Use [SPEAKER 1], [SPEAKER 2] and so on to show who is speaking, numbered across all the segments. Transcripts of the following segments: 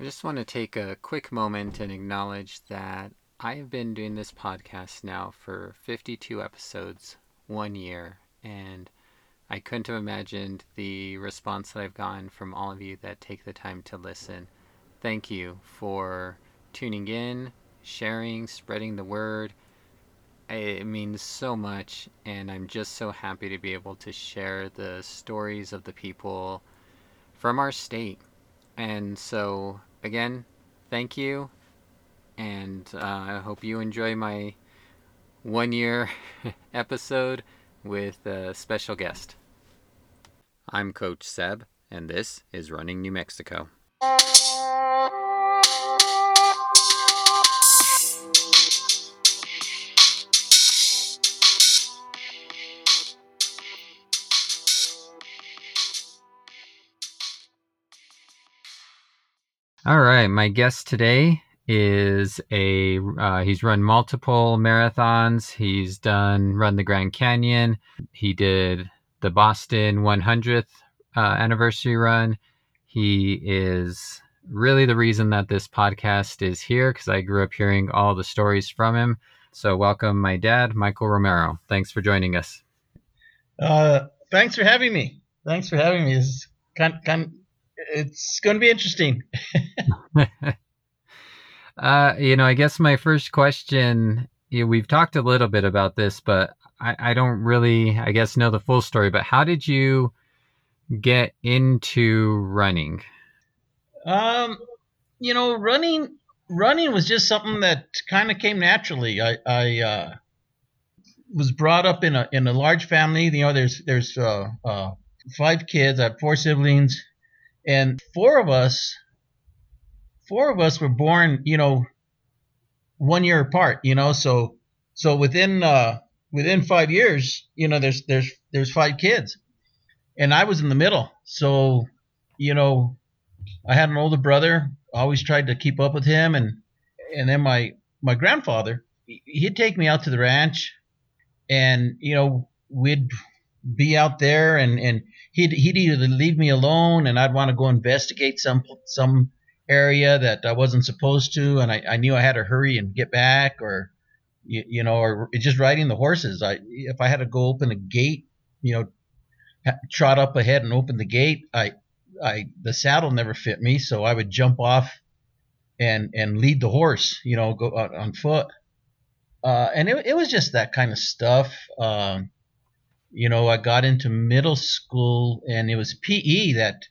[SPEAKER 1] I just want to take a quick moment and acknowledge that I have been doing this podcast now for 52 episodes, one year, and I couldn't have imagined the response that I've gotten from all of you that take the time to listen. Thank you for tuning in, sharing, spreading the word. It means so much, and I'm just so happy to be able to share the stories of the people from our state. And so again, thank you. And uh, I hope you enjoy my one year episode with a special guest. I'm Coach Seb, and this is Running New Mexico. All right, my guest today is a uh, he's run multiple marathons. He's done run the Grand Canyon. He did the Boston 100th uh, anniversary run. He is really the reason that this podcast is here because I grew up hearing all the stories from him. So welcome, my dad, Michael Romero. Thanks for joining us.
[SPEAKER 2] Uh, thanks for having me. Thanks for having me. It's kind, kind, it's going to be interesting.
[SPEAKER 1] uh, you know, I guess my first question, you know, we've talked a little bit about this, but I, I don't really, I guess, know the full story. But how did you get into running?
[SPEAKER 2] Um, you know, running, running was just something that kind of came naturally. I, I uh, was brought up in a in a large family. You know, there's there's uh, uh, five kids. I have four siblings and four of us four of us were born you know one year apart you know so so within uh within five years you know there's there's there's five kids. And i was in the middle. So you know i had an older brother always tried to keep up with him. And and then my my grandfather he'd take me out to the ranch. And you know we'd be out there and and he'd he'd either leave me alone and I'd want to go investigate some some area that I wasn't supposed to and I, I knew I had to hurry and get back or you, you know or just riding the horses. I if I had to go open a gate you know trot up ahead and open the gate I I the saddle never fit me so I would jump off and and lead the horse you know go out on foot. Uh, and it, it was just that kind of stuff um, you know, I got into middle school, and it was PE that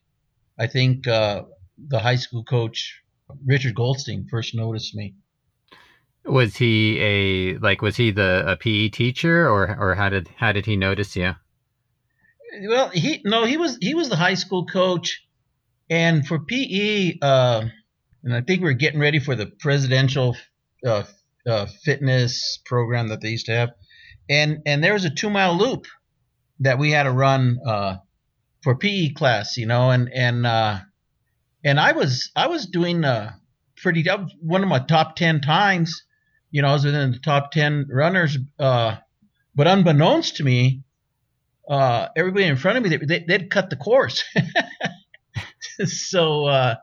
[SPEAKER 2] I think uh, the high school coach Richard Goldstein first noticed me.
[SPEAKER 1] Was he a like? Was he the a PE teacher, or or how did how did he notice you?
[SPEAKER 2] Well, he no, he was he was the high school coach, and for PE, uh, and I think we are getting ready for the presidential uh, uh, fitness program that they used to have, and and there was a two mile loop that we had to run uh, for PE class, you know, and and uh, and I was I was doing uh, pretty one of my top ten times, you know, I was within the top ten runners, uh, but unbeknownst to me, uh, everybody in front of me they, they, would cut the course, so uh,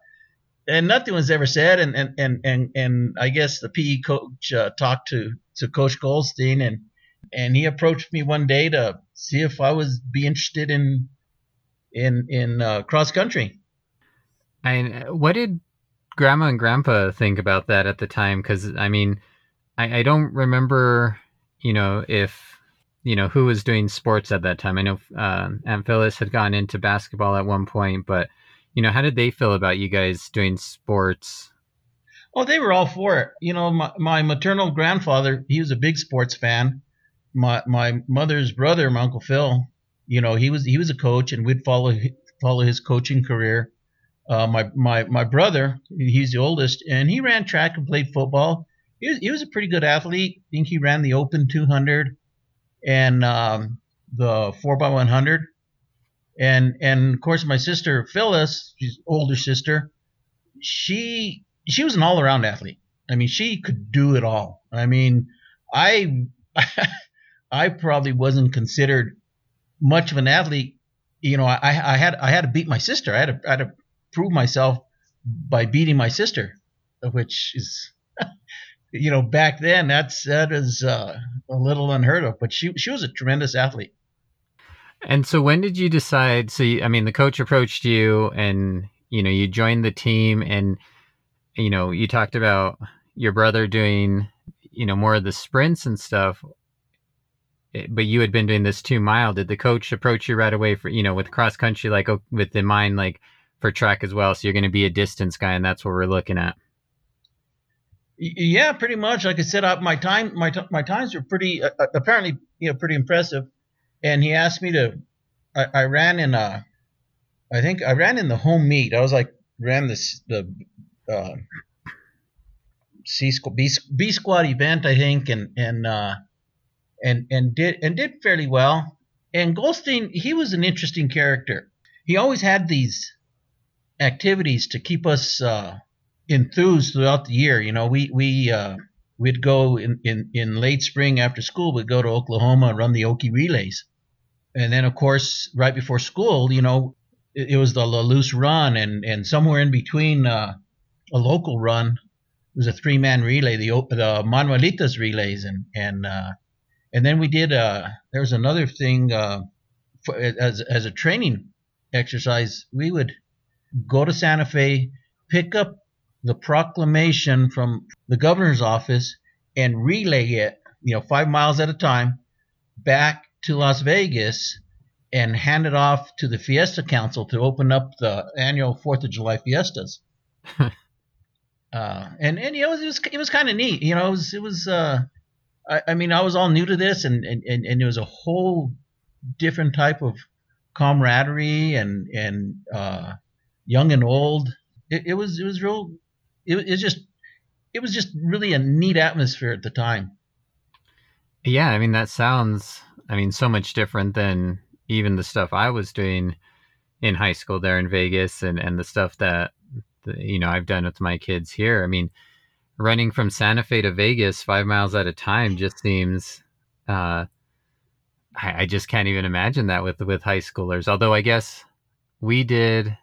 [SPEAKER 2] and nothing was ever said, and and and and, and I guess the PE coach uh, talked to to Coach Goldstein and and he approached me one day to see if I was be interested in in in uh, cross country.
[SPEAKER 1] And what did Grandma and Grandpa think about that at the time? Because I mean, I, I don't remember, you know, if you know who was doing sports at that time. I know uh, Aunt Phyllis had gone into basketball at one point, but you know, how did they feel about you guys doing sports?
[SPEAKER 2] Oh, they were all for it. You know, my, my maternal grandfather, he was a big sports fan my my mother's brother, my uncle Phil, you know, he was he was a coach, and we'd follow follow his coaching career. Uh, my my my brother, he's the oldest, and he ran track and played football. He was, he was a pretty good athlete. I think he ran the Open 200 and um, the 4x100. And and of course, my sister Phyllis, she's older sister, she she was an all around athlete. I mean, she could do it all. I mean, I I probably wasn't considered much of an athlete. You know, I, I had I had to beat my sister. I had to, I had to prove myself by beating my sister, which is, you know, back then that's that is uh, a little unheard of. But she she was a tremendous athlete.
[SPEAKER 1] And so when did you decide? So you, I mean, the coach approached you, and you know, you joined the team, and you know, you talked about your brother doing, you know, more of the sprints and stuff. Eh, but you had been doing this two mile. Did the coach approach you right away for you know with cross country, like oh, with the mind, like for track as well? So you're going to be a distance guy, and that's what we're looking at.
[SPEAKER 2] Yeah, pretty much. Like I said, my time my my times were pretty uh, uh, apparently you know pretty impressive, and he asked me to. I, I ran in a, I think I ran in the home meet. I was like ran this the uh, C squad B, B squad event, I think, and and uh, and and did and did fairly well. And Goldstein, he was an interesting character. He always had these activities to keep us uh, enthused throughout the year. You know, we we uh, we'd go in, in in late spring after school. We'd go to Oklahoma and run the Okie relays, and then of course right before school, you know, it, it was the La Luz run, and and somewhere in between uh, a local run it was a three man relay, the the Manuelitas relays, and and uh, and then we did. Uh, there was another thing uh, for, as as a training exercise. We would go to Santa Fe, pick up the proclamation from the governor's office, and relay it, you know, five miles at a time, back to Las Vegas, and hand it off to the Fiesta Council to open up the annual Fourth of July fiestas. uh, and and you know it was it was kind of neat. You know, it was it was. Uh, I, I mean, I was all new to this, and, and, and, and it was a whole different type of camaraderie and and uh, young and old. It, it, was it was real. It, it was just it was just really a neat atmosphere at the time.
[SPEAKER 1] Yeah, I mean that sounds. I mean, so much different than even the stuff I was doing in high school there in Vegas, and and the stuff that you know I've done with my kids here. I mean running from Santa Fe to Vegas five miles at a time just seems. Uh, I, I just can't even imagine that with with high schoolers. Although I guess we did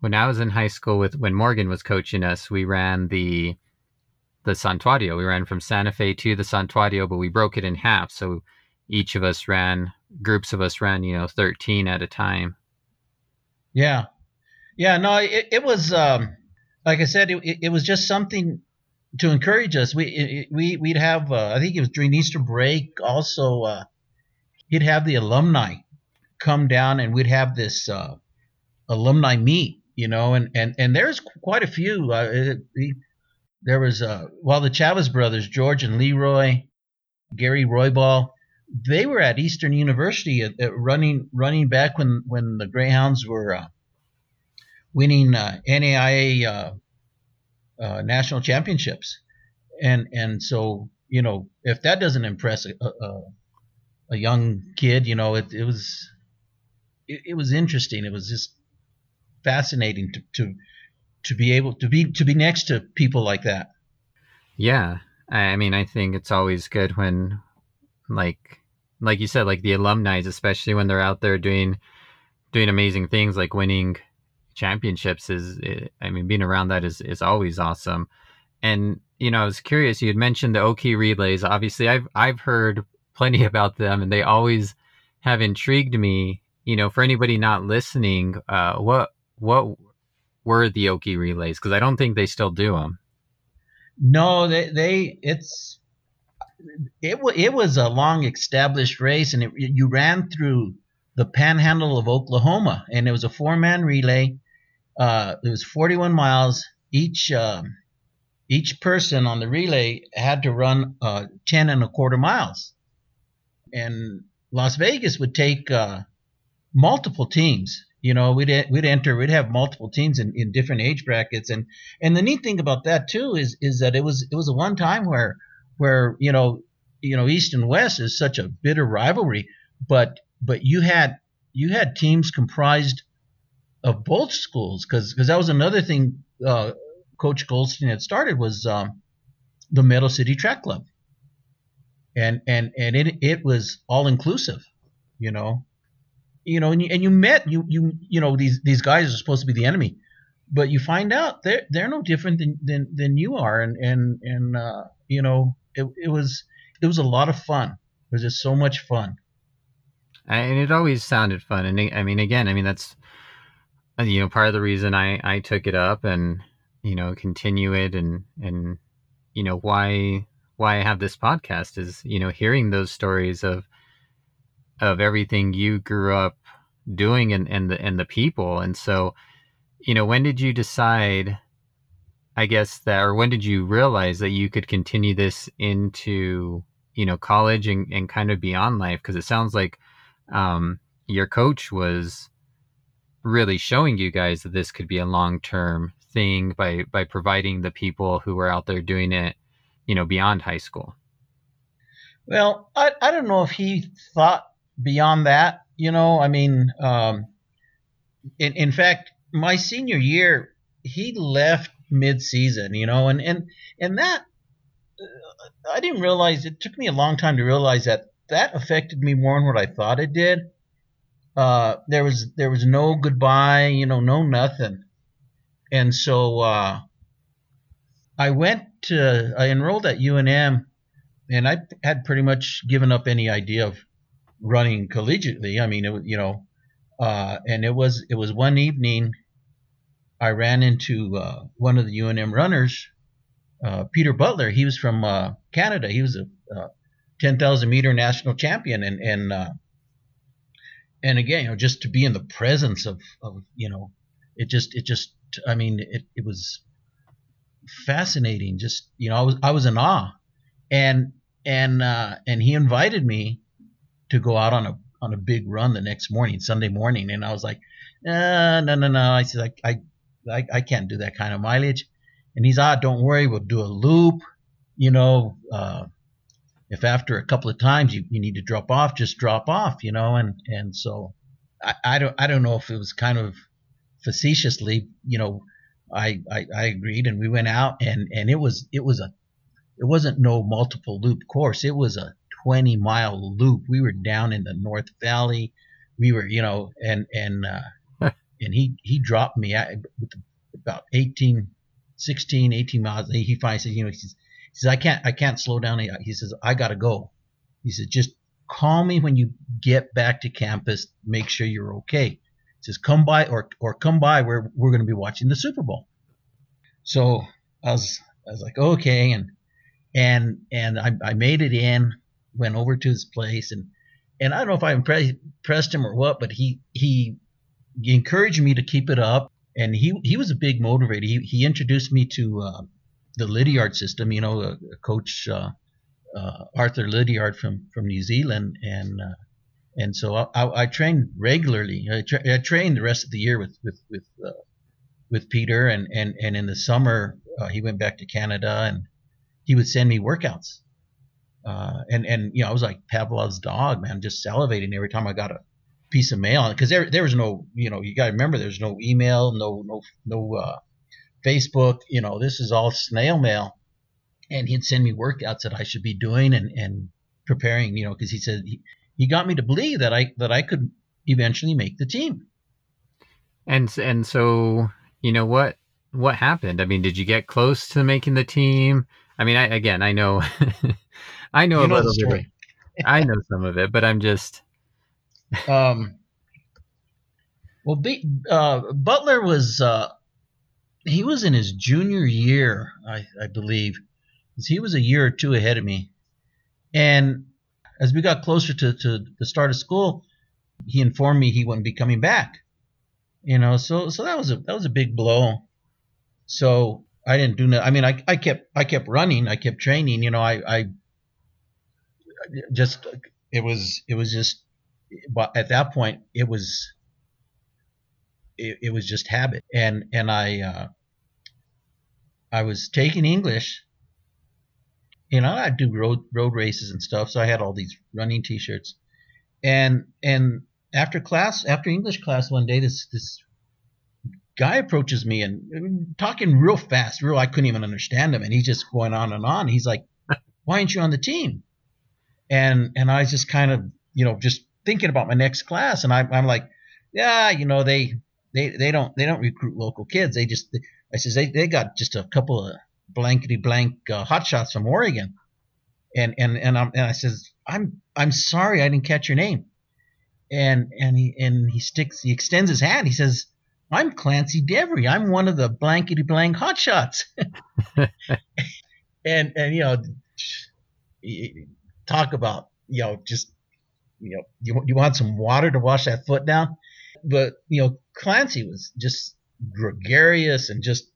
[SPEAKER 1] when I was in high school with when Morgan was coaching us, we ran the the Santuario. We ran from Santa Fe to the Santuario, but we broke it in half. So each of us ran groups of us ran, you know, thirteen at a time.
[SPEAKER 2] Yeah, yeah. No, it, it was um, like I said, it, it was just something to encourage us. We we we'd have uh, I think it was during Easter break. Also, uh, he'd have the alumni come down, and we'd have this uh, alumni meet. You know, and and and there's quite a few. Uh, it, there was uh, well the Chavez brothers, George and Leroy, Gary Roybal. They were at Eastern University at, at running running back when when the Greyhounds were uh, winning NAIA uh, national championships, and and so you know if that doesn't impress a, a, a young kid, you know it, it was it, it, was interesting. It was just fascinating to, to to be able to be to be next to people like that.
[SPEAKER 1] Yeah, I mean, I think it's always good when, like, like you said, like the alumni, especially when they're out there doing doing amazing things, like winning championships is i mean being around that is is always awesome. And you know i was curious you had mentioned the okie relays. Obviously i've i've heard plenty about them and they always have intrigued me. You know for anybody not listening uh what what were the okie relays? Because i don't think they still do them
[SPEAKER 2] no they they it's it, it was a long established race and it, you ran through the panhandle of Oklahoma, and it was a four-man relay. Uh, it was 41 miles. Each uh, each person on the relay had to run uh, 10 and a quarter miles, and Las Vegas would take uh, multiple teams. You know, we'd we'd enter, we'd have multiple teams in, in different age brackets, and and the neat thing about that too is is that it was it was a one time where where you know you know East and West is such a bitter rivalry, but but you had you had teams comprised of both schools because because that was another thing uh, Coach Goldstein had started was um, the Meadow City Track Club, and and and it it was all inclusive, you know, you know, and you, and you met you you you know these these guys are supposed to be the enemy, but you find out they're they're no different than than, than you are, and and and uh, you know it, it was it was a lot of fun. It was just so much fun.
[SPEAKER 1] And it always sounded fun. And I mean, again, I mean that's uh, you know part of the reason I I took it up and you know continue it and and you know why why I have this podcast is you know hearing those stories of of everything you grew up doing and and the and the people and so you know when did you decide I guess that or when did you realize that you could continue this into you know college and, and kind of beyond life because it sounds like um, your coach was really showing you guys that this could be a long term thing by by providing the people who were out there doing it, you know, beyond high school.
[SPEAKER 2] Well, I I don't know if he thought beyond that. You know, I mean, um, in in fact, my senior year, he left mid-season. You know, and and and that I didn't realize. It took me a long time to realize that that affected me more than what I thought it did. Uh, there was there was no goodbye, you know, no nothing, and so uh, I went to I enrolled at UNM, and I had pretty much given up any idea of running collegiately. I mean, it you know, uh, and it was it was one evening I ran into uh, one of the UNM runners, uh, Peter Butler. He was from uh, Canada. He was a uh, 10,000 meter national champion, and and uh, and again, you know, just to be in the presence of, of you know, it just it just I mean it, it was fascinating. Just you know, I was I was in awe, and and uh, and he invited me to go out on a on a big run the next morning, Sunday morning, and I was like, uh, no no no. I said I, I I can't do that kind of mileage, and he's ah, don't worry, we'll do a loop, you know. Uh, if after a couple of times you, you need to drop off, just drop off, you know, and and so I, I don't I don't know if it was kind of facetiously, you know, I, I I agreed and we went out and and it was it was a it wasn't no multiple loop course. It was a 20 mile loop. We were down in the North Valley. We were, you know, and and uh, and he he dropped me at, with about 18, 16, 18 miles. He finally said, you know, he says, he says, I can't, I can't slow down. He says, I gotta go. He says, just call me when you get back to campus. Make sure you're okay. He says, come by or, or come by where we're going to be watching the Super Bowl. So I was, I was like, okay. And, and, and I, I made it in, went over to his place and, and I don't know if I impressed, him or what, but he, he encouraged me to keep it up. And he, he was a big motivator. He, he introduced me to, uh, the Lydiard system. You know, Coach uh, uh, Arthur Lydiard from from New Zealand, and uh, and so I, I, trained regularly. I, tra- I, trained the rest of the year with with with uh, with Peter, and and and in the summer uh, he went back to Canada, and he would send me workouts. Uh, and and you know I was like Pavlov's dog, man, just salivating every time I got a piece of mail because there there was no you know you got to remember there's no email, no no no Facebook, you know, this is all snail mail. And he'd send me workouts that I should be doing and, and preparing, you know, because he said he, he got me to believe that I that I could eventually make the team.
[SPEAKER 1] And and so, you know what what happened? I mean, did you get close to making the team? I mean, I, again, I know I know, you know a little bit. I know some of it, but I'm just
[SPEAKER 2] um well, B, uh, Butler was uh, he was in his junior year, I, I believe. He was a year or two ahead of me. And as we got closer to, to the start of school, he informed me he wouldn't be coming back. You know, so so that was a that was a big blow. So I didn't do no. I mean, I, I kept I kept running. I kept training. You know, I I just it was it was just. But at that point, it was it, it was just habit. And and I uh, I was taking English. You know, I do road road races and stuff, so I had all these running T-shirts. And and after class, after English class one day, this this guy approaches me and talking real fast, real I couldn't even understand him, and he's just going on and on. He's like, "Why aren't you on the team?" And and I was just kind of you know just thinking about my next class, and I, I'm like, "Yeah, you know they they they don't they don't recruit local kids. They just I says they, they got just a couple of blankety blank uh, hotshots from Oregon, and and and, I'm, and I says I'm I'm sorry I didn't catch your name, and and he and he sticks he extends his hand. He says I'm Clancy Devery. I'm one of the blankety blank hotshots. and and you know talk about you know just you know you, you want some water to wash that foot down but you know clancy was just gregarious and just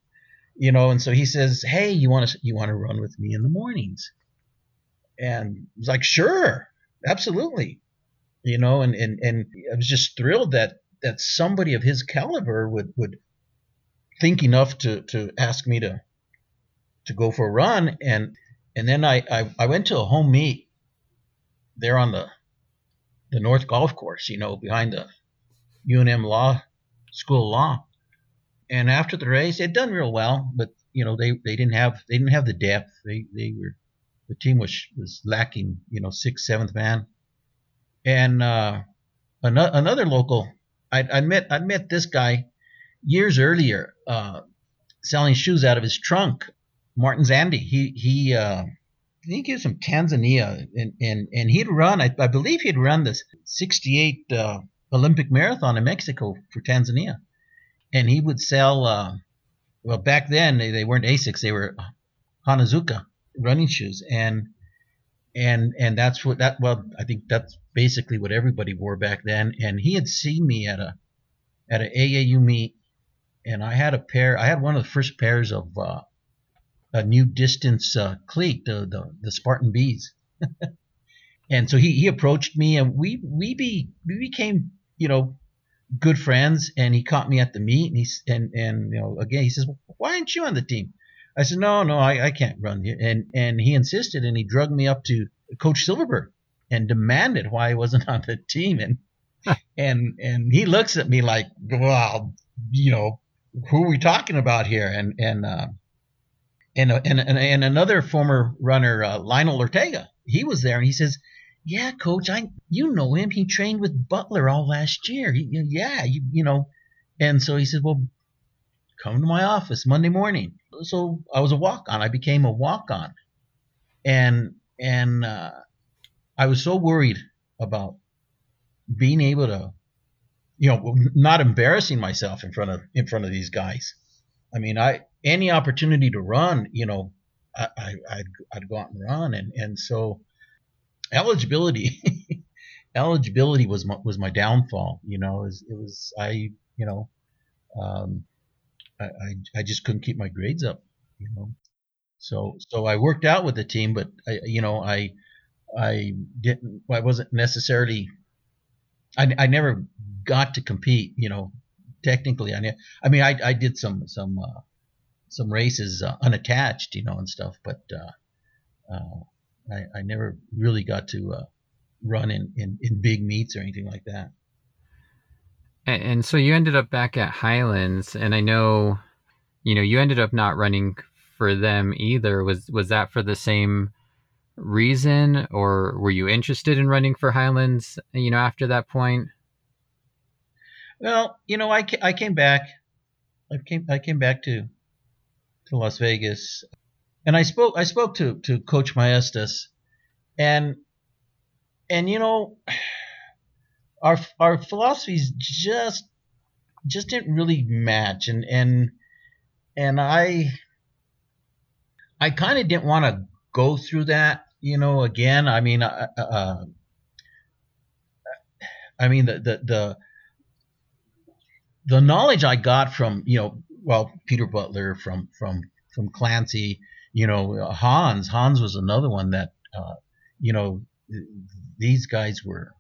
[SPEAKER 2] you know and so he says hey you want to you want to run with me in the mornings? And I was like sure absolutely. You know and and and i was just thrilled that that somebody of his caliber would would think enough to to ask me to to go for a run. And and then I, I, I went to a home meet there on the the North Golf Course, you know, behind the UNM Law School Law. And after the race, they'd done real well, but you know they, they didn't have they didn't have the depth. They they were the team was was lacking, you know, sixth seventh man. And uh, another another local, I I met I met this guy years earlier, uh, selling shoes out of his trunk Martin Zandi. He he uh, I think he was from Tanzania, and and and he'd run. I, I believe he'd run this '68 uh, Olympic marathon in Mexico for Tanzania, and he would sell. Uh, well, back then they, they weren't Asics; they were Onitsuka running shoes, and and and that's what that. Well, I think that's basically what everybody wore back then. And he had seen me at a at an AAU meet, and I had a pair. I had one of the first pairs of uh, a new distance uh, cleat, the, the, the Spartan Bees. and so he, he approached me and we we be we became you know good friends and he caught me at the meet and he's and and you know again he says well, why aren't you on the team? I said no no i, I can't run and and he insisted and he drugged me up to coach silverberg and demanded why i wasn't on the team. And and and he looks at me like well you know who are we talking about here? And and uh, and, and, and another former runner, uh, Lionel Ortega, he was there and he says, yeah, coach, I, you know him. He trained with Butler all last year. He, yeah, you, you know. And so he said, well, come to my office Monday morning. So I was a walk on. I became a walk on. And, and, uh, I was so worried about being able to, you know, not embarrassing myself in front of, in front of these guys. I mean, I, any opportunity to run, you know, I, I, I'd, I'd go out and run. And, and so eligibility, eligibility was my, was my downfall. You know, it was, it was I, you know, um, I, I, I just couldn't keep my grades up, you know. So, so I worked out with the team, but I, you know, I, I didn't, I wasn't necessarily, I, I never got to compete, you know, technically. I, I mean, I, I did some, some, uh, some races uh, unattached, you know, and stuff. But uh, uh, I, I, never really got to uh, run in, in, in big meets or anything like that.
[SPEAKER 1] And, and so you ended up back at Highlands, and I know, you know, you ended up not running for them either. Was was that for the same reason, or were you interested in running for Highlands? You know, after that point.
[SPEAKER 2] Well, you know, I, I came back. I came I came back to to Las Vegas, and I spoke I spoke to to Coach Maestas, and and you know our our philosophies just just didn't really match, and and and I I kind of didn't want to go through that, you know, again. I mean, uh, uh, I mean the the the the knowledge I got from you know well, Peter Butler from from from Clancy, you know, Hans. Hans was another one that, uh, you know, these guys were,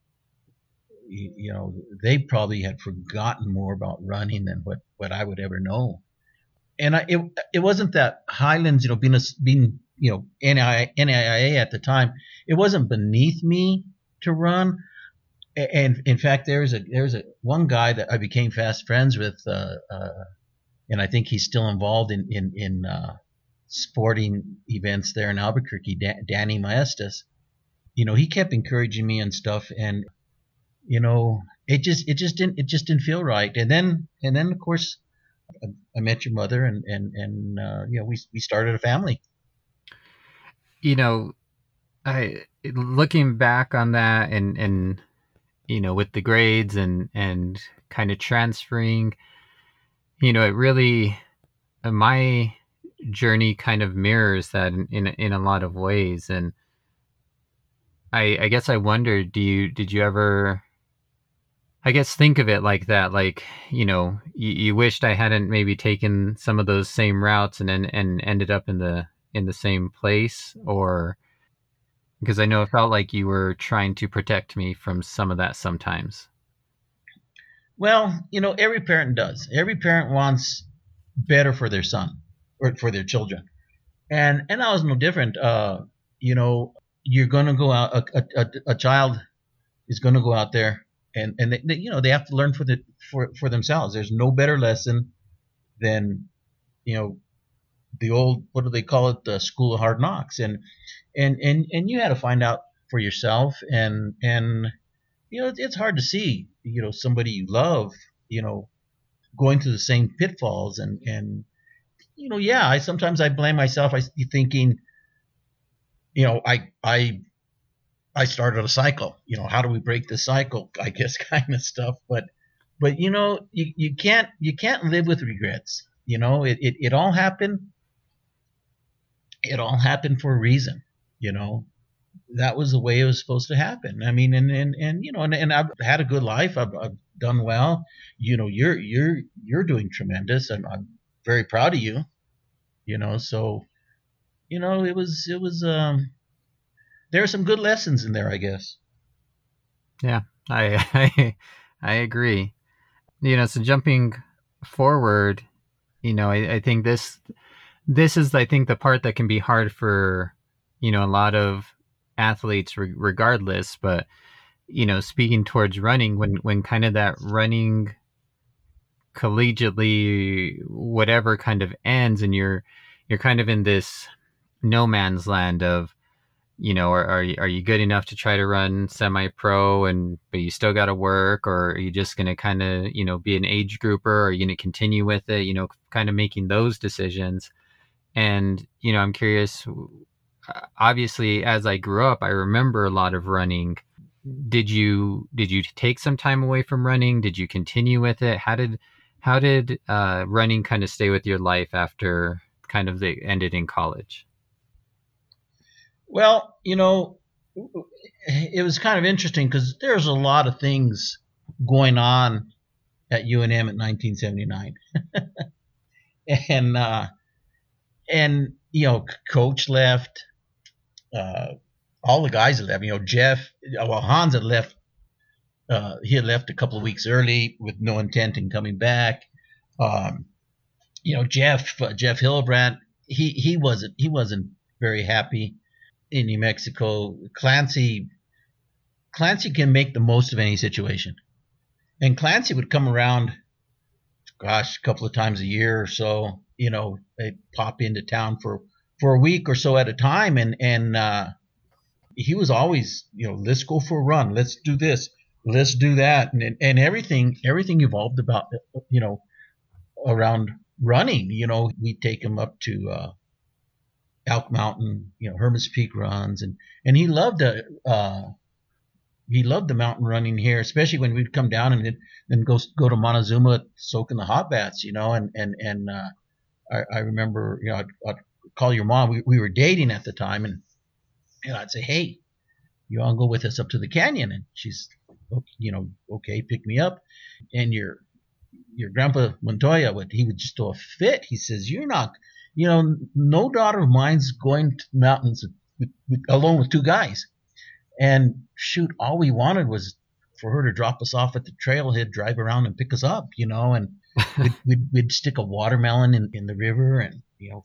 [SPEAKER 2] you know, they probably had forgotten more about running than what what I would ever know. And I, it it wasn't that Highlands, you know, being a, being you know NAIA at the time, it wasn't beneath me to run. And in fact, there's a there's a one guy that I became fast friends with. Uh, uh, and I think he's still involved in in in uh, sporting events there in Albuquerque. Da- Danny Maestas, you know, he kept encouraging me and stuff, and you know, it just it just didn't it just didn't feel right. And then and then of course I, I met your mother and and and uh, you know we we started a family.
[SPEAKER 1] You know, I looking back on that and and you know with the grades and and kind of transferring, you know, it really my journey kind of mirrors that in in, in a lot of ways and I, I guess I wondered, do you did you ever I guess think of it like that, like, you know, you, you wished I hadn't maybe taken some of those same routes and then and ended up in the in the same place or because I know it felt like you were trying to protect me from some of that sometimes.
[SPEAKER 2] Well, you know, every parent does. Every parent wants better for their son or for their children. And and I was no different. Uh, you know, you're going to go out a, a, a child is going to go out there and and they, they, you know they have to learn for the for for themselves. There's no better lesson than you know the old what do they call it the school of hard knocks and and and and you had to find out for yourself and and you know it's hard to see you know somebody you love you know going through the same pitfalls and and you know yeah I sometimes I blame myself I thinking you know I I I started a cycle. You know, how do we break the cycle? I guess kind of stuff. But but you know, you, you can't you can't live with regrets. You know, it, it, it all happened. It all happened for a reason. You know, that was the way it was supposed to happen. I mean, and and, and you know, and, and I've had a good life. I've, I've done well. You know, you're you're you're doing tremendous. I'm, I'm very proud of you. You know, so you know, it was it was um there are some good lessons in there, I guess.
[SPEAKER 1] Yeah, I I, I agree. You know, so jumping forward, you know, I, I think this this is I think the part that can be hard for you know a lot of athletes re- regardless but you know speaking towards running when when kind of that running collegiately whatever kind of ends and you're you're kind of in this no man's land of you know, are are you, are you good enough to try to run semi pro and but you still got to work, or are you just going to kind of you know be an age grouper? Or are you going to continue with it? You know, kind of making those decisions. And you know, I'm curious. Obviously, as I grew up, I remember a lot of running. Did you did you take some time away from running? Did you continue with it? How did how did uh, running kind of stay with your life after kind of the ended in college?
[SPEAKER 2] Well, you know, it was kind of interesting because there's a lot of things going on at UNM in 1979, and uh, and you know, coach left, uh, all the guys left. You know, Jeff, well, Hans had left. Uh, he had left a couple of weeks early with no intent in coming back. Um, you know, Jeff, uh, Jeff Hillebrand, he he wasn't he wasn't very happy in New Mexico, Clancy Clancy can make the most of any situation. And Clancy would come around, gosh, a couple of times a year or so. You know, they pop into town for for a week or so at a time, and and uh, he was always, you know, let's go for a run, let's do this, let's do that, and and everything everything evolved about, you know, around running. You know, we'd take him up to uh, Elk Mountain, you know, Hermit's Peak runs, and and he loved the uh, he loved the mountain running here, especially when we'd come down and then go go to Montezuma, soak in the hot baths, you know, and and and uh, I, I remember, you know, I'd, I'd call your mom. We, we were dating at the time, and and I'd say, hey, you want to go with us up to the canyon? And she's, you know, okay, pick me up. And your your grandpa Montoya oh, would he would just throw a fit. He says, you're not you know, no daughter of mine's going to the mountains with, with, alone with two guys. And shoot, all we wanted was for her to drop us off at the trailhead, drive around and pick us up, you know, and we'd, we'd, we'd, stick a watermelon in, in the river and, you know,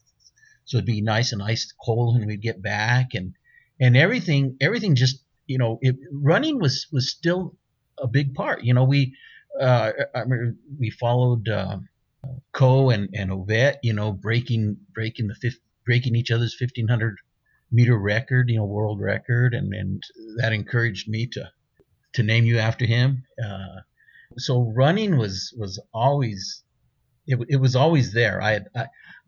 [SPEAKER 2] so it'd be nice and ice cold when we'd get back and, and everything, everything just, you know, it, running was, was still a big part. You know, we, uh, I remember we followed, uh, Coe and and Ovett, you know, breaking breaking the fifth, breaking each other's 1500 meter record, you know, world record, and and that encouraged me to to name you after him. Uh, So running was was always it, it was always there. I, I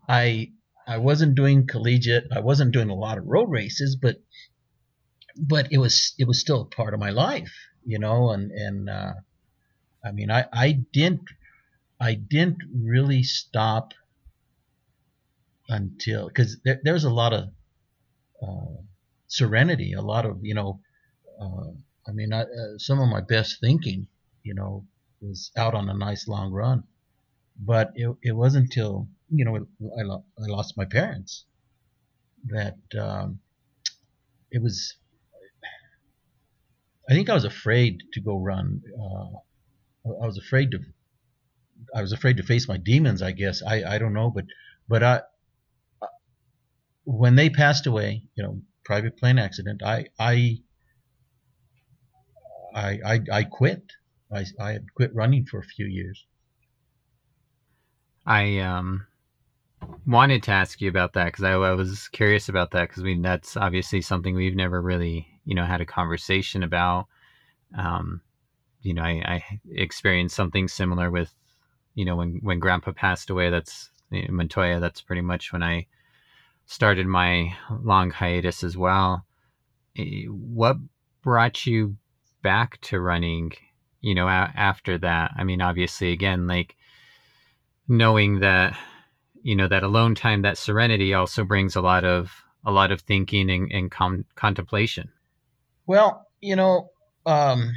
[SPEAKER 2] I I wasn't doing collegiate. I wasn't doing a lot of road races, but but it was it was still a part of my life, you know. And and uh, I mean, I I didn't I didn't really stop until because there, there was a lot of uh, serenity, a lot of you know. Uh, I mean, I, uh, some of my best thinking, you know, was out on a nice long run, but it, it wasn't until you know I, I lost my parents that um, it was. I think I was afraid to go run. Uh, I was afraid to. I was afraid to face my demons. I guess I I don't know, but but I when they passed away, you know, private plane accident, I I I I, I quit. I I had quit running for a few years.
[SPEAKER 1] I um wanted to ask you about that because I, I, was curious about that because we that's obviously something we've never really you know had a conversation about. Um, you know, I, I experienced something similar with you know when when Grandpa passed away. That's Montoya. That's pretty much when I started my long hiatus as well. Eh, what brought you back to running, you know, a- after that? I mean, obviously, again, like knowing that, you know, that alone time, that serenity also brings a lot of, a lot of thinking and, and contemplation.
[SPEAKER 2] Well, you know, um,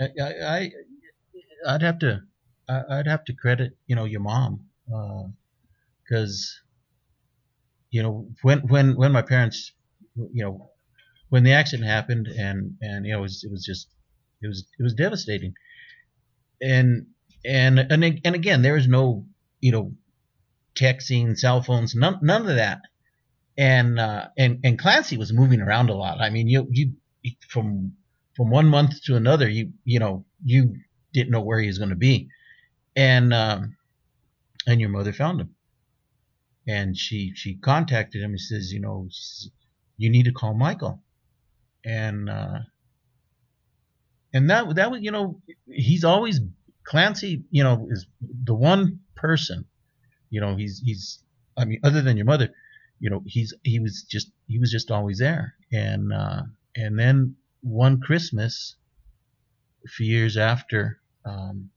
[SPEAKER 2] I, I, I'd have to, I'd have to credit, you know, your mom, because uh, you know, when when when my parents, you know, when the accident happened, and and you know, it was it was just it was it was devastating, and and and and again, there is no you know, texting, cell phones, none none of that, and uh, and and Clancy was moving around a lot. I mean, you you from from one month to another, you you know, you didn't know where he was going to be, and um, and your mother found him. And she she contacted him and says, you know, you need to call Michael, and uh, and that that was you know he's always Clancy, you know, is the one person, you know, he's he's I mean other than your mother, you know, he's he was just he was just always there, and uh, and then one Christmas, a few years after. Um,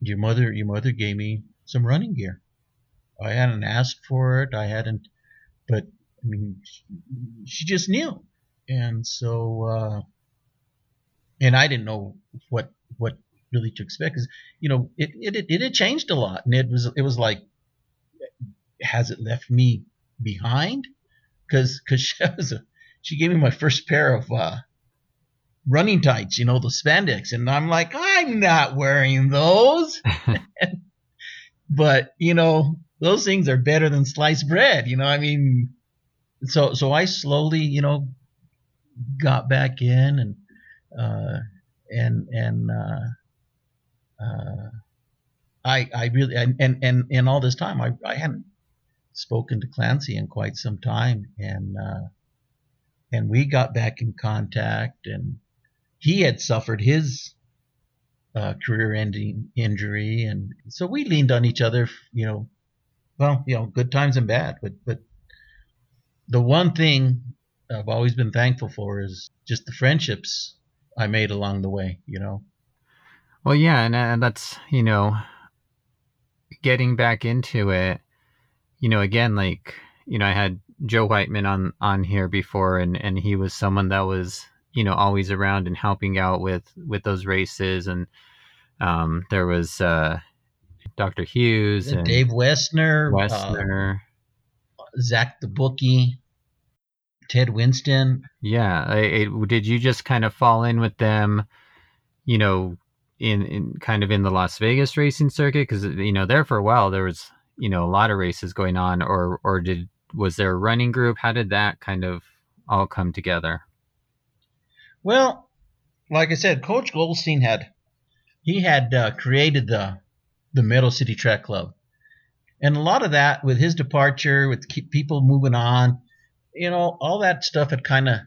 [SPEAKER 2] your mother, your mother gave me some running gear, I hadn't asked for it. I hadn't, but I mean, she just knew, and so, uh, and I didn't know what what really to expect because you know it, it it had changed a lot, and it was it was like, has it left me behind? Because because she she gave me my first pair of uh, running tights, you know, the spandex, and I'm like, I'm not wearing those. but you know those things are better than sliced bread. You know, I mean, so so I slowly, you know, got back in and uh, and and uh, uh, I I really and and and, and all this time I, I hadn't spoken to Clancy in quite some time and uh, and we got back in contact and he had suffered his uh, career-ending injury, and so we leaned on each other, you know, well, you know, good times and bad. But but the one thing I've always been thankful for is just the friendships I made along the way. You know.
[SPEAKER 1] Well, yeah, and, and that's you know, getting back into it. You know, again, like you know, I had Joe Whiteman on on here before, and and he was someone that was you know always around and helping out with with those races, and um, there was uh, Dr. Hughes and
[SPEAKER 2] Dave Westner,
[SPEAKER 1] Westner,
[SPEAKER 2] uh, Zach the Bookie, Ted Winston.
[SPEAKER 1] Yeah, it, did you just kind of fall in with them? You know, in, in kind of in the Las Vegas racing circuit because you know there for a while there was you know a lot of races going on, or or did was there a running group? How did that kind of all come together?
[SPEAKER 2] Well, like I said, Coach Goldstein had he had uh, created the the Meadow City Track Club. And a lot of that, with his departure, with people moving on, you know, all that stuff had kind of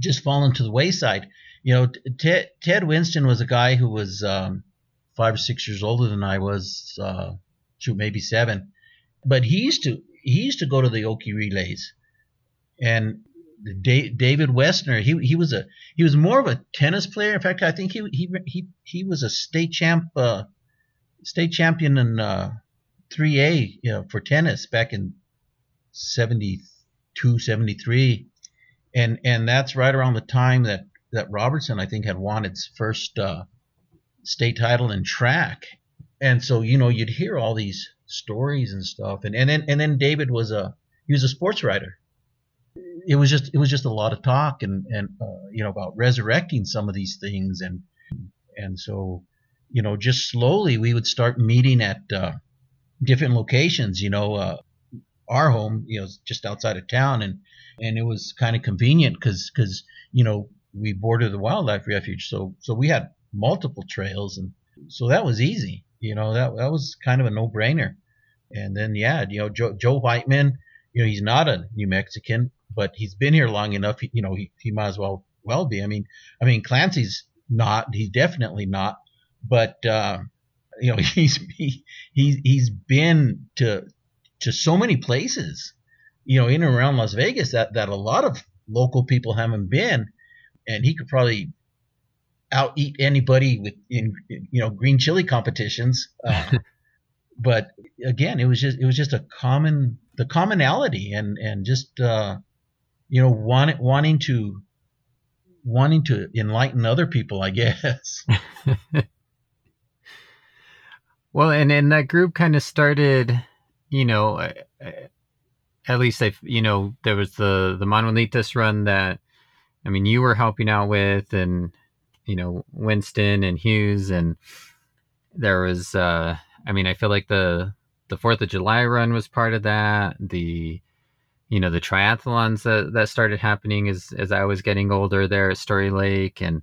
[SPEAKER 2] just fallen to the wayside. you know, Ted Ted Winston was a guy who was um, five or six years older than I was, uh, shoot, maybe seven, but he used to he used to go to the Okie relays, and David Westner, he he was a he was more of a tennis player. In fact, I think he he he he was a state champ, uh, state champion in uh, 3A you know, for tennis back in 72, 73. and and that's right around the time that that Robertson I think had won its first uh, state title in track, and so you know you'd hear all these stories and stuff, and and then and then David was a he was a sports writer. It was just it was just a lot of talk and and uh, you know about resurrecting some of these things. And and so you know just slowly we would start meeting at uh, different locations you know uh, our home you know just outside of town. And and it was kind of convenient because because you know we border the wildlife refuge. So so we had multiple trails. And so that was easy you know that that was kind of a no brainer and then yeah you know Joe, Joe Whiteman you know he's not a New Mexican but he's been here long enough. You know, he, he might as well well be. I mean, I mean Clancy's not. He's definitely not. But uh, you know, he's he, he he's been to to so many places, you know, in and around Las Vegas that that a lot of local people haven't been, and he could probably out eat anybody with in you know green chili competitions. Uh, but again, it was just it was just a common the commonality and and just uh, you know, want, wanting to wanting to enlighten other people, I guess.
[SPEAKER 1] well, and and that group kind of started, you know, uh, uh, at least I, you know, there was the the Manuelitas run that, I mean, you were helping out with, and you know, Winston and Hughes, and there was, uh, I mean, I feel like the the Fourth of July run was part of that. The you know the triathlons that that started happening as as I was getting older there at Story Lake, and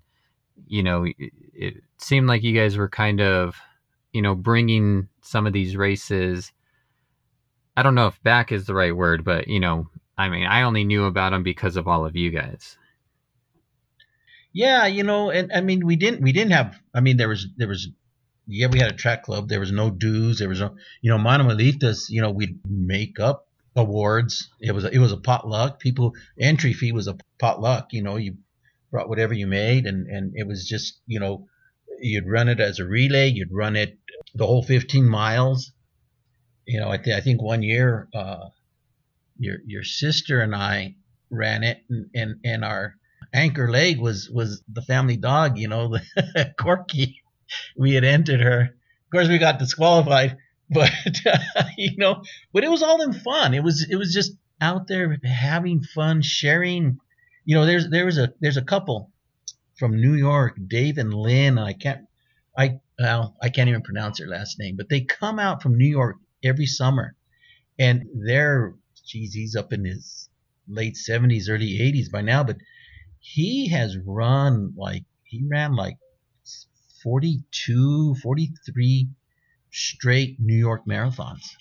[SPEAKER 1] you know it, it seemed like you guys were kind of you know bringing some of these races. I don't know if back is the right word, but you know, I mean, I only knew about them because of all of you guys.
[SPEAKER 2] Yeah, you know, and I mean, we didn't we didn't have. I mean, there was there was yeah, we had a track club. There was no dues. There was no, you know, Manuelitas, you know, we'd make up awards. It was a, it was a potluck. People entry fee was a potluck. You know, you brought whatever you made, and and it was just you know you'd run it as a relay. You'd run it the whole 15 miles. You know, I, th- I think one year uh, your your sister and I ran it, and, and and our anchor leg was was the family dog. You know, the Corky. We had entered her. Of course, we got disqualified but uh, you know, but it was all in fun. It was it was just out there having fun, sharing. You know, there's there was a there's a couple from New York, Dave and Lynn. I can't I well I can't even pronounce their last name, but they come out from New York every summer, and they're geez, he's up in his late 70s, early 80s by now, but he has run like he ran like 42, 43 straight New York marathons.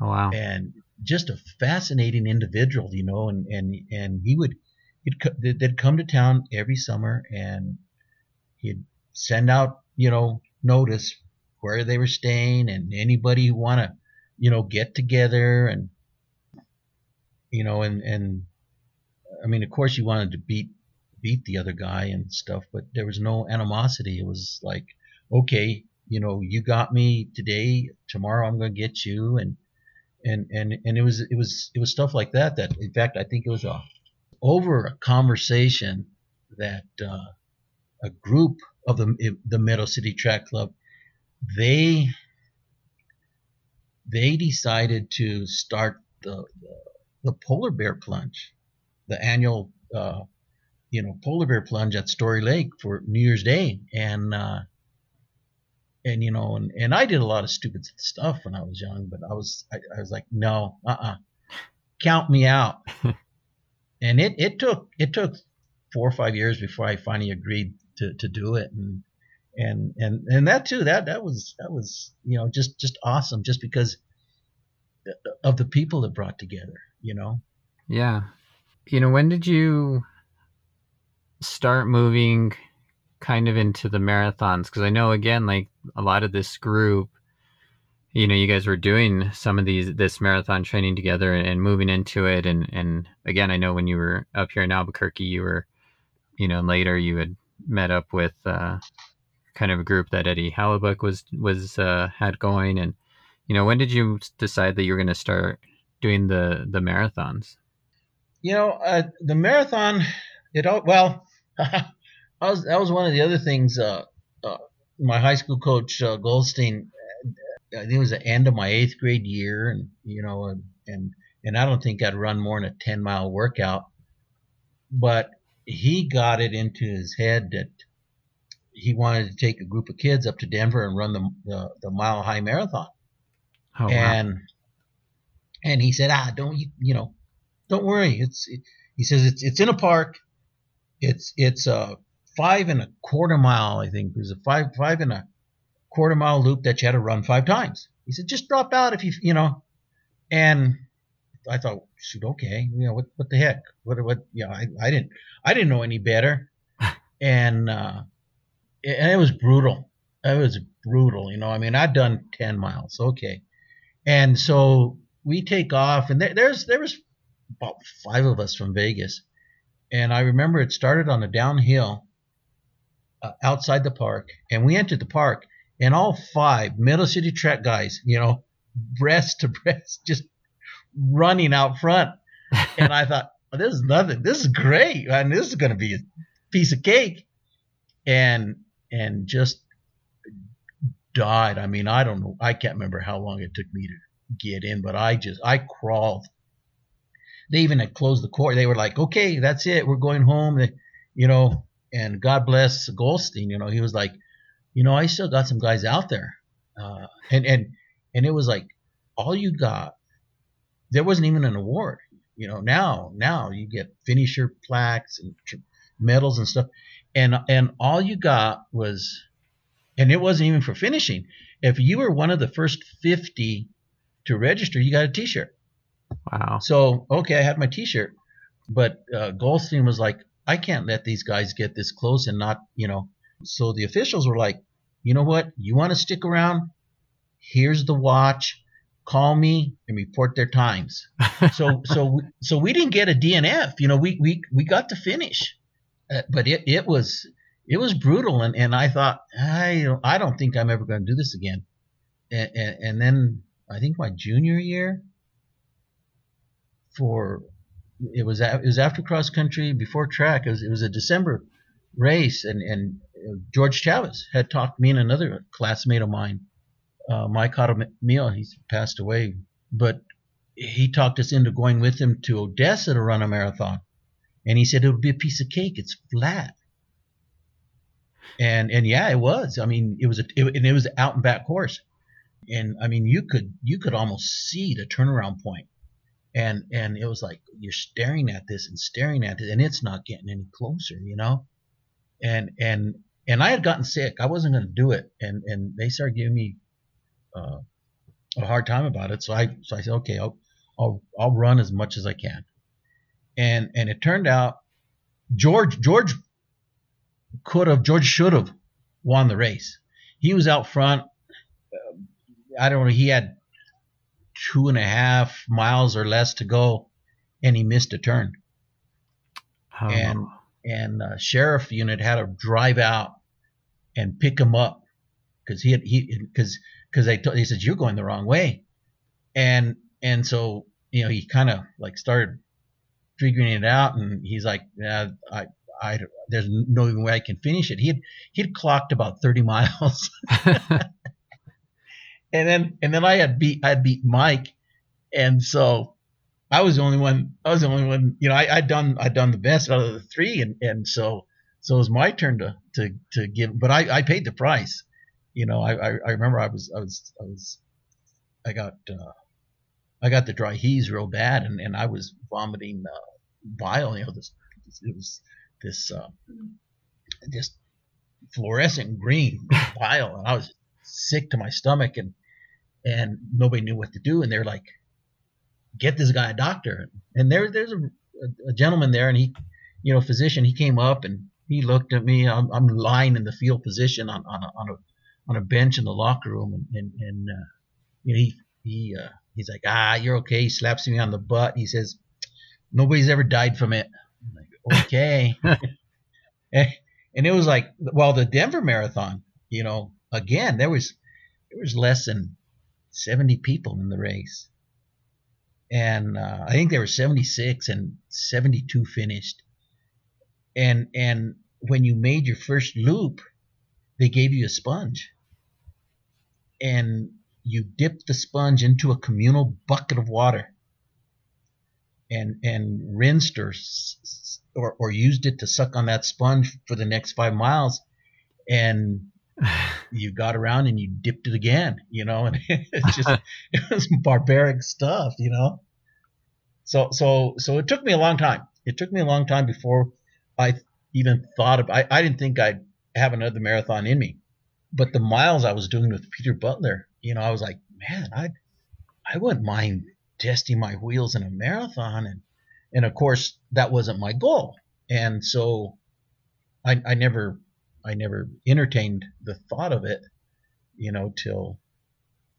[SPEAKER 1] Oh, wow.
[SPEAKER 2] And just a fascinating individual, you know, and, and, and he would, he'd, they'd come to town every summer and he'd send out, you know, notice where they were staying and anybody who want to, you know, get together and, you know, and, and I mean, of course you wanted to beat, beat the other guy and stuff, but there was no animosity. It was like, okay, you know, you got me today, tomorrow I'm going to get you. And, and, and, and it was, it was, it was stuff like that, that in fact, I think it was a, over a conversation that, uh, a group of the, the Meadow City Track Club, they, they decided to start the, the, the polar bear plunge, the annual, uh, you know, polar bear plunge at Story Lake for New Year's Day. And, uh, and you know, and, and I did a lot of stupid stuff when I was young, but I was I, I was like, no, uh, uh-uh. uh count me out. and it it took it took four or five years before I finally agreed to, to do it, and and and and that too that that was that was you know just just awesome just because of the people that brought together, you know.
[SPEAKER 1] Yeah, you know, when did you start moving kind of into the marathons? Because I know again, like a lot of this group, you know, you guys were doing some of these this marathon training together and, moving into it, and and again, I know when you were up here in Albuquerque, you were, you know, later you had met up with uh, kind of a group that Eddie Hallebuyck was was uh, had going, and you know, when did you decide that you were going to start doing the the marathons?
[SPEAKER 2] You know, uh, the marathon, it all well. I was, that was one of the other things. Uh, uh, my high school coach uh, Goldstein, I think it was the end of my eighth grade year, and you know, and and, and I don't think I'd run more than a ten mile workout, but he got it into his head that he wanted to take a group of kids up to Denver and run the the, the mile high marathon.
[SPEAKER 1] Oh, wow.
[SPEAKER 2] and and he said, ah, don't you you know, don't worry. It's it, he says it's it's in a park. It's it's a five and a quarter mile, I think. It was a five five and a quarter mile loop that you had to run five times. He said, just drop out if you you know. And I thought, shoot, okay, you know what what the heck? What what? Yeah, I, I didn't I didn't know any better. and uh, and it was brutal. It was brutal, you know. I mean, I'd done ten miles, okay, and so we take off, and there, there's there was about five of us from Vegas, and I remember it started on a downhill uh, outside the park, and we entered the park, and all five Meadow City Track guys, you know, breast to breast, just running out front, and I thought, well, this is nothing. This is great, and this is going to be a piece of cake, and and just died. I mean, I don't know. I can't remember how long it took me to get in, but I just I crawled. They even had closed the court. They were like, "Okay, that's it. We're going home." You know, and God bless Goldstein. You know, he was like, "You know, I still got some guys out there," uh, and and and it was like, all you got. There wasn't even an award. You know, now now you get finisher plaques and medals and stuff, and and all you got was, and it wasn't even for finishing. If you were one of the first fifty to register, you got a T-shirt.
[SPEAKER 1] Wow.
[SPEAKER 2] So okay, I had my T-shirt, but uh, Goldstein was like, I can't let these guys get this close and not, you know. So the officials were like, you know what? You want to stick around? Here's the watch. Call me and report their times. so so so we didn't get a DNF. You know, we we we got to finish, uh, but it it was it was brutal, and, and I thought I don't, I don't think I'm ever going to do this again. And, and, and then I think my junior year for it was it was after cross country before track. It was, it was a December race, and and George Chavez had talked me and another classmate of mine, uh, Mike Jaramillo. He's passed away, but he talked us into going with him to Odessa to run a marathon, and he said it would be a piece of cake. It's flat. And and yeah, it was. I mean, it was a it, and it was an out and back course, and I mean, you could you could almost see the turnaround point and and it was like you're staring at this and staring at it and it's not getting any closer you know? And and and i had gotten sick. I wasn't going to do it. And and they started giving me uh, a hard time about it. So i so i said okay i'll i'll i'll run as much as i can. And and it turned out george george could have george should have won the race. He was out front. Uh, i don't know he had two and a half miles or less to go, and he missed a turn.
[SPEAKER 1] Oh.
[SPEAKER 2] And and uh, sheriff unit had to drive out and pick him up because he had he because because they t- he said you're going the wrong way, and and so you know he kind of like started figuring it out, and he's like, yeah, I. I, there's no way I can finish it. He'd he'd clocked about 30 miles, and then and then I had beat I had beat Mike, and so I was the only one. I was the only one. You know, I I done I done the best out of the three, and and so so it was my turn to to to give. But I I paid the price. You know, I I, I remember I was I was I was I got uh, I got the dry heaves real bad, and and I was vomiting uh, bile. You know, this it was this uh, just fluorescent green bile, and I was sick to my stomach and and nobody knew what to do and they're like get this guy a doctor and there there's a, a gentleman there and he you know physician he came up and he looked at me. I'm, I'm lying in the field position on, on, a, on a on a bench in the locker room, and and, and uh, you know, he he uh, he's like, ah, you're okay. He slaps me on the butt. He says, nobody's ever died from it. I'm like, okay. and, and it was like, well, the Denver Marathon, you know, again, there was there was less than 70 people in the race, and uh, I think there were 76 and 72 finished. And and when you made your first loop, they gave you a sponge. And you dipped the sponge into a communal bucket of water. And and rinsed or or, or used it to suck on that sponge for the next five miles. And you got around and you dipped it again you know and it's just it was barbaric stuff you know? So so so it took me a long time. It took me a long time before i even thought of i, I didn't think i'd have another marathon in me. But the miles I was doing with Peter Butler, you know, I was like, man, I I wouldn't mind testing my wheels in a marathon, and and of course that wasn't my goal, and so I I never I never entertained the thought of it, you know, till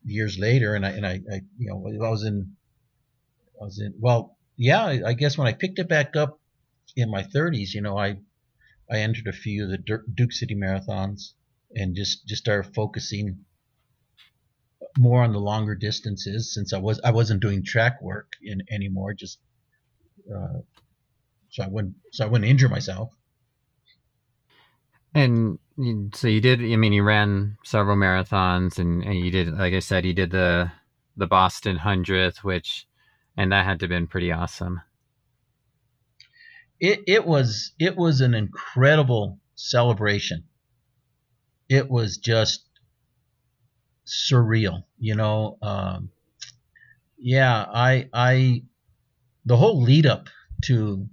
[SPEAKER 2] years later, and I and I, I you know I was in I was in well yeah I, guess when I picked it back up in my 30s, you know I I entered a few of the Duke City marathons and just just started focusing more on the longer distances since I was I wasn't doing track work in anymore. Just uh, so I wouldn't so I wouldn't injure myself.
[SPEAKER 1] And so you did. I mean, you ran several marathons, and, and you did, like I said, you did the the Boston Hundredth, which, and that had to have been pretty awesome.
[SPEAKER 2] It it was it was an incredible celebration it was just surreal, you know. Um, yeah, I I the whole lead up to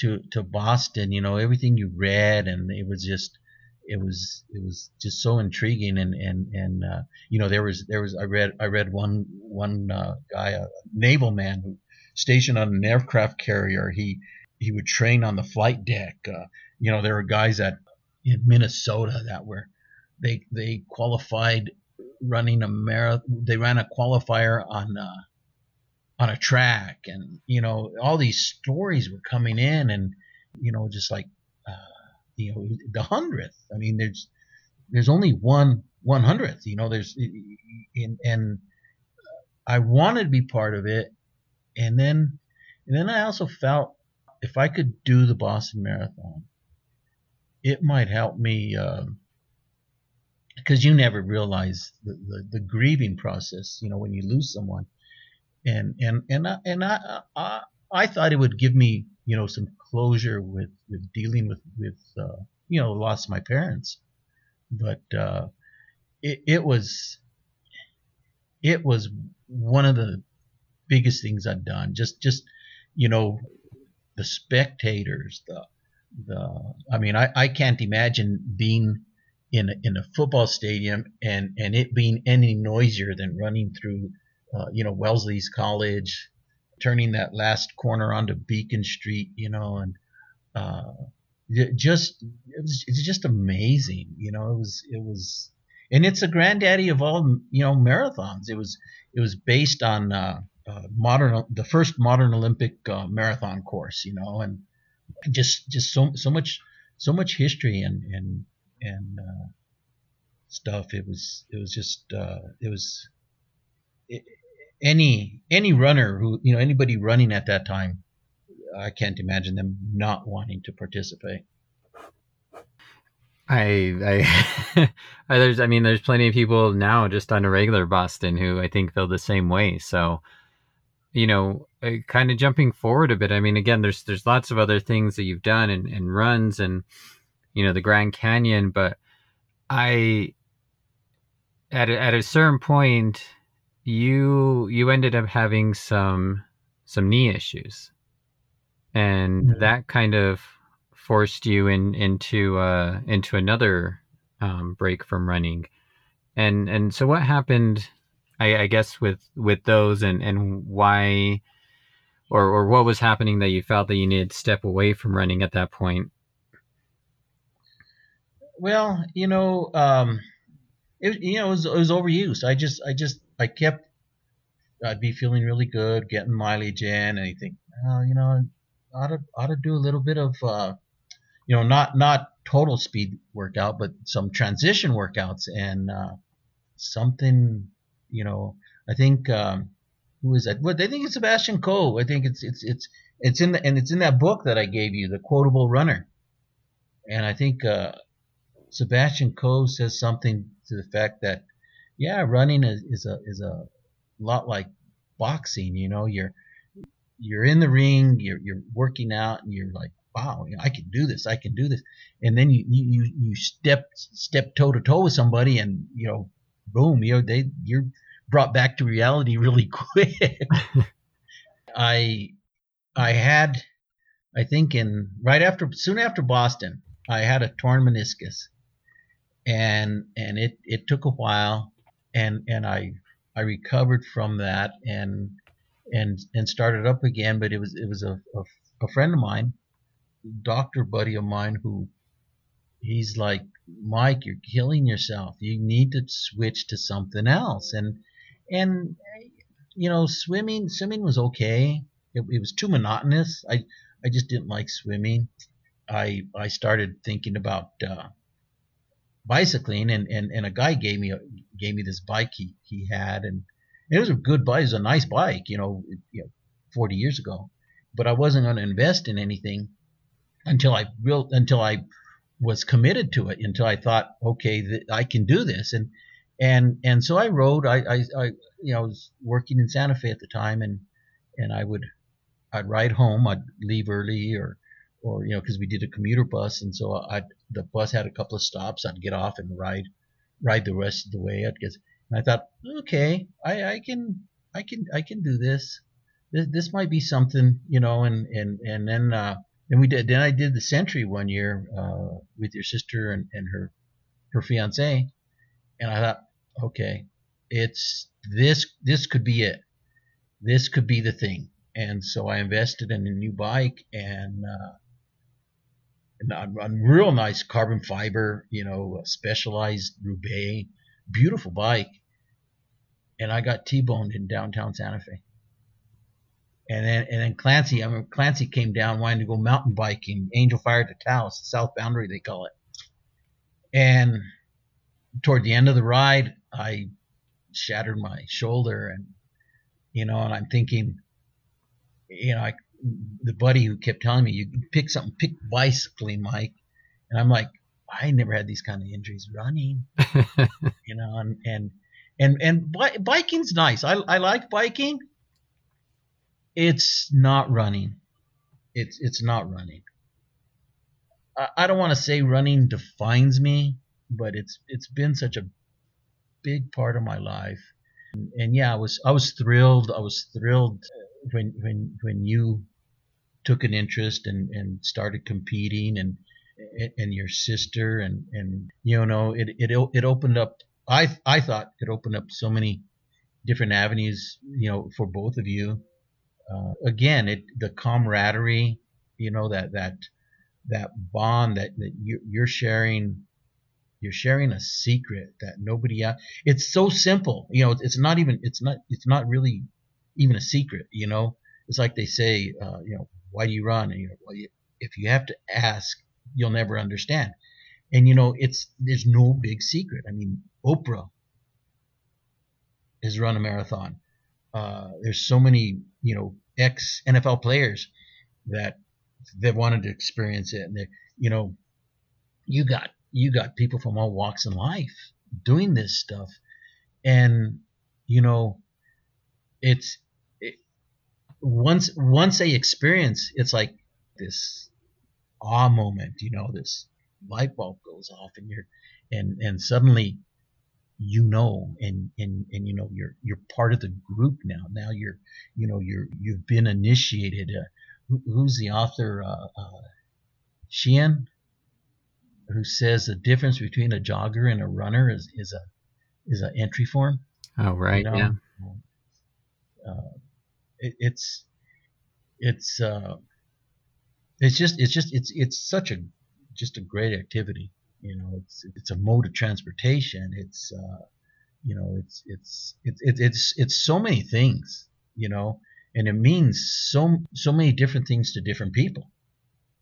[SPEAKER 2] to to Boston, you know, everything you read, and it was just it was it was just so intriguing and and and uh, you know there was there was I read I read one one uh, guy a naval man who stationed on an aircraft carrier he he would train on the flight deck uh, you know there were guys at in Minnesota that were they they qualified running a marathon. They ran a qualifier on uh, on a track, and you know all these stories were coming in, and you know just like uh, you know the hundredth. I mean, there's there's only one one hundredth. You know, there's and, and I wanted to be part of it, and then and then I also felt if I could do the Boston Marathon, it might help me. Uh, because you never realize the, the, the, grieving process, you know, when you lose someone. And and and I, and I, I I thought it would give me you know some closure with with dealing with with uh, you know loss of my parents, but uh, it it was it was one of the biggest things I've done. Just just you know the spectators, the the I mean I I can't imagine being in a, in a football stadium and and it being any noisier than running through uh, you know Wellesley's College, turning that last corner onto Beacon Street, you know, and uh, just it was it's just amazing, you know. It was it was, and it's a granddaddy of all you know marathons. It was it was based on uh, uh, modern the first modern Olympic uh, marathon course, you know, and just just so so much so much history and and and uh, stuff. It was it was just uh, it was any any runner who you know anybody running at that time. I can't imagine them not wanting to participate.
[SPEAKER 1] I, I, there's, I mean, there's plenty of people now just on a regular Boston who I think feel the same way. So, you know, uh, kind of jumping forward a bit. I mean, again, there's, there's lots of other things that you've done and, and runs and, you know the Grand Canyon, but I at a, at a certain point you you ended up having some some knee issues, and mm-hmm. that kind of forced you in into uh, into another um, break from running, and and so what happened? I, I guess with with those and and why or or what was happening that you felt that you needed to step away from running at that point
[SPEAKER 2] well, you know, um, it you know it was, it was overused. I just I just I kept I'd be feeling really good, getting mileage in, and you think, oh, you know, ought to ought to do a little bit of uh, you know not not total speed workout, but some transition workouts and uh, something you know I think um, who is that? What I think it's Sebastian Coe. I think it's it's it's it's in the, and it's in that book that I gave you, the quotable runner. And I think uh, Sebastian Coe says something to the fact that yeah, running is, is a is a lot like boxing. You know, you're you're in the ring, you're you're working out, and you're like, wow, you know, I can do this, I can do this, and then you you you step step toe to toe with somebody, and you know, boom, you know, they you're brought back to reality really quick. I I had I think in right after soon after Boston, I had a torn meniscus. And and it, it took a while and and I I recovered from that and and and started up again, but it was it was a, a, a friend of mine, doctor buddy of mine who he's like, Mike, you're killing yourself. You need to switch to something else. And and you know, swimming swimming was okay. It, it was too monotonous. I I just didn't like swimming. I I started thinking about uh, bicycling, and, and, and a guy gave me a, gave me this bike he, he had, and it was a good bike. It was a nice bike, you know, you know, 40 years ago. But I wasn't going to invest in anything until I real until I was committed to it. Until I thought, okay, th- I can do this, and and and so I rode. I, I, I you know I was working in Santa Fe at the time, and and I would I'd ride home. I'd leave early, or or you know because we did a commuter bus, and so I the bus had a couple of stops. I'd get off and ride ride the rest of the way. I'd get, and I thought, okay, I, I can I can I can do this. This this might be something, you know. And and and then uh, and we did. Then I did the Century one year uh, with your sister and, and her her fiance, and I thought, okay, it's this this could be it. This could be the thing and so I invested in a new bike and uh, a real nice carbon fiber, you know, specialized Roubaix, beautiful bike. And I got T-boned in downtown Santa Fe. And then, and then Clancy, I mean, Clancy came down wanting to go mountain biking, Angel Fire to Taos, South Boundary, they call it. And toward the end of the ride, I shattered my shoulder and, you know, and I'm thinking, you know, I, the buddy who kept telling me, you pick something, pick bicycling, Mike. And I'm like, I never had these kind of injuries running, you know, and, and, and, and bi- biking's nice. I, I like biking. It's not running. It's, it's not running. I, I don't want to say running defines me, but it's, it's been such a big part of my life. And, and yeah, I was, I was thrilled. I was thrilled when when when you took an interest and, and started competing and and your sister and and you know it it it opened up I I thought it opened up so many different avenues you know for both of you uh, again it the camaraderie you know that that that bond that, that you, you're sharing you're sharing a secret that nobody else it's so simple you know it's not even it's not it's not really even a secret. You know, it's like they say, uh, you know, why do you run? And you know, well, you, if you have to ask, you'll never understand. And you know, it's there's no big secret. I mean, Oprah has run a marathon. Uh, there's so many, you know, ex NFL players that they've wanted to experience it, and they, you know, you got you got people from all walks in life doing this stuff, and you know, it's it, once once they experience it's like this awe moment you know this light bulb goes off and you're and and suddenly you know and and and you know you're you're part of the group now. Now you're you know you're you've been initiated. Uh, who, who's the author? Uh, uh Sheehan who says the difference between a jogger and a runner is is a is an entry form.
[SPEAKER 1] Oh right you know? yeah.
[SPEAKER 2] Uh, it, it's it's uh, it's just it's just it's it's such a just a great activity. You know, it's it's a mode of transportation. It's uh, you know, it's it's it's it's it's so many things. You know, and it means so so many different things to different people.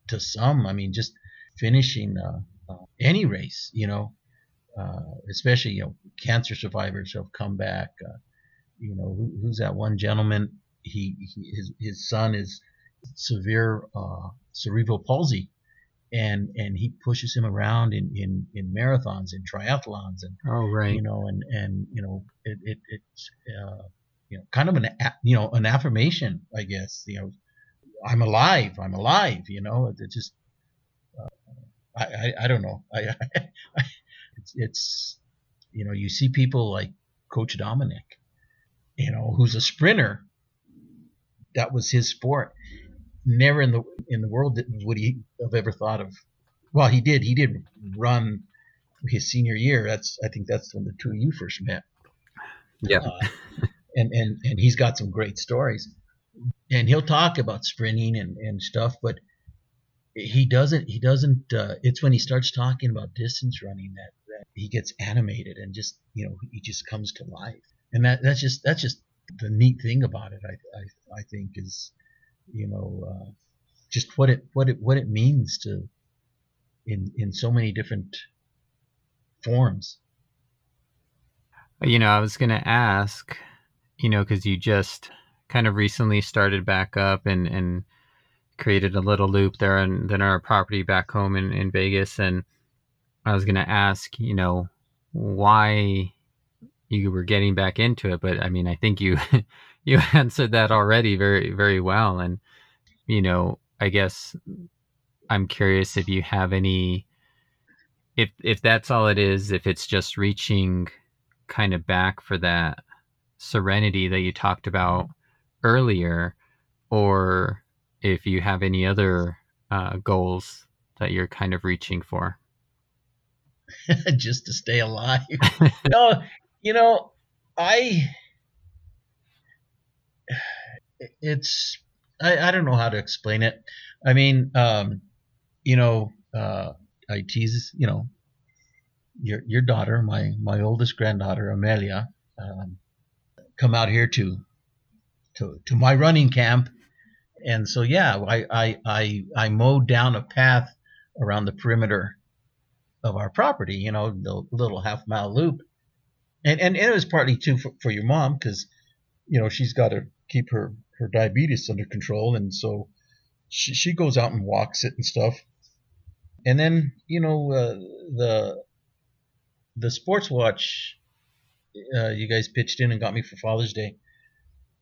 [SPEAKER 2] To some, I mean, just finishing uh, uh, any race, you know, uh, especially you know cancer survivors who have come back. Uh, you know, who, who's that one gentleman? He, he his his son is severe uh, cerebral palsy, and and he pushes him around in in, in marathons and triathlons and
[SPEAKER 1] oh right.
[SPEAKER 2] you know and and you know it, it it's uh, you know kind of an you know an affirmation I guess you know I'm alive I'm alive you know it just uh, I, I I don't know. I, I it's, it's you know you see people like Coach Dominic you know who's a sprinter that was his sport never in the in the world would he have ever thought of. Well, he did. He did run his senior year. That's I think that's when the two of you first met.
[SPEAKER 1] Yeah.
[SPEAKER 2] Uh, and and and he's got some great stories, and he'll talk about sprinting and and stuff, but he doesn't he doesn't uh, it's when he starts talking about distance running that, that he gets animated and just you know he just comes to life and that that's just that's just the neat thing about it i i, I think is you know, uh, just what it what it what it means to in in so many different forms.
[SPEAKER 1] You know, I was going to ask, you know, because you just kind of recently started back up and and created a little loop there and then our property back home in, in Vegas and I was going to ask, you know, why you were getting back into it, but I mean, I think you you answered that already very very well. And you know i guess i'm curious if you have any if if that's all it is if it's just reaching kind of back for that serenity that you talked about earlier or if you have any other uh, goals that you're kind of reaching for.
[SPEAKER 2] Just to stay alive. No you know i it's I, I don't know how to explain it. I mean, um, you know, uh, I tease, you know, your your daughter, my my oldest granddaughter, Amelia, um, come out here to to to my running camp, and so yeah, I I I, I mowed down a path around the perimeter of our property, you know, the little half mile loop, and and it was partly too for, for your mom because you know she's got to keep her her diabetes under control, and so she, she goes out and walks it and stuff. And then you know uh, the the sports watch uh, you guys pitched in and got me for Father's Day.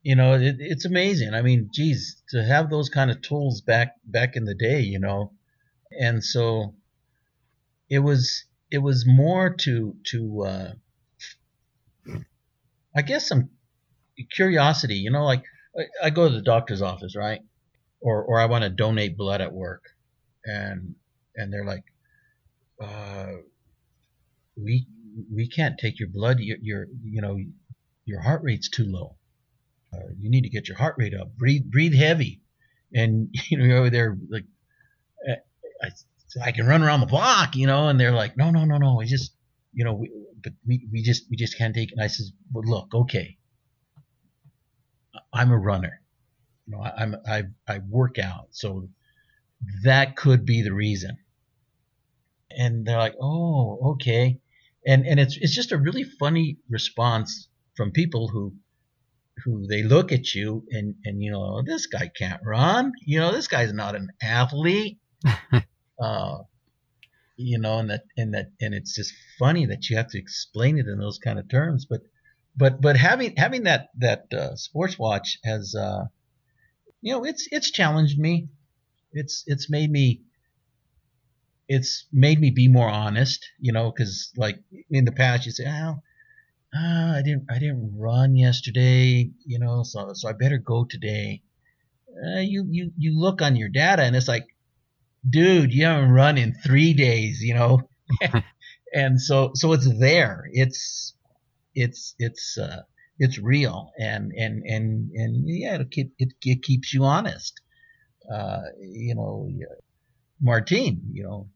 [SPEAKER 2] You know, it, it's amazing. I mean, geez, to have those kind of tools back back in the day, you know, and so it was it was more to to uh, I guess some curiosity. You know, like I, go to the doctor's office, right? Or or I want to donate blood at work, and and they're like, uh, we we can't take your blood. Your, your you know your heart rate's too low. Uh, you need to get your heart rate up. Breathe breathe heavy, and you know they're like, eh, I, I can run around the block, you know, and they're like, no no no no, we just you know we, but we, we just we just can't take it. And I says, well look, okay, I'm a runner. You know, I, am I I work out, so that could be the reason. And they're like, oh, okay, and and it's it's just a really funny response from people who who they look at you and and you know this guy can't run you know this guy's not an athlete uh you know and that and that and it's just funny that you have to explain it in those kind of terms but but but having having that that uh, sports watch has uh, you know it's it's challenged me. It's it's made me it's made me be more honest. You know, because like in the past you say, oh, uh, I didn't I didn't run yesterday. You know, so so I better go today. Uh, you you you look on your data and it's like, dude, you haven't run in three days. You know. and so so it's there. It's it's it's uh, it's real and and and and yeah it keep, it, it keeps you honest uh, you know Martine you know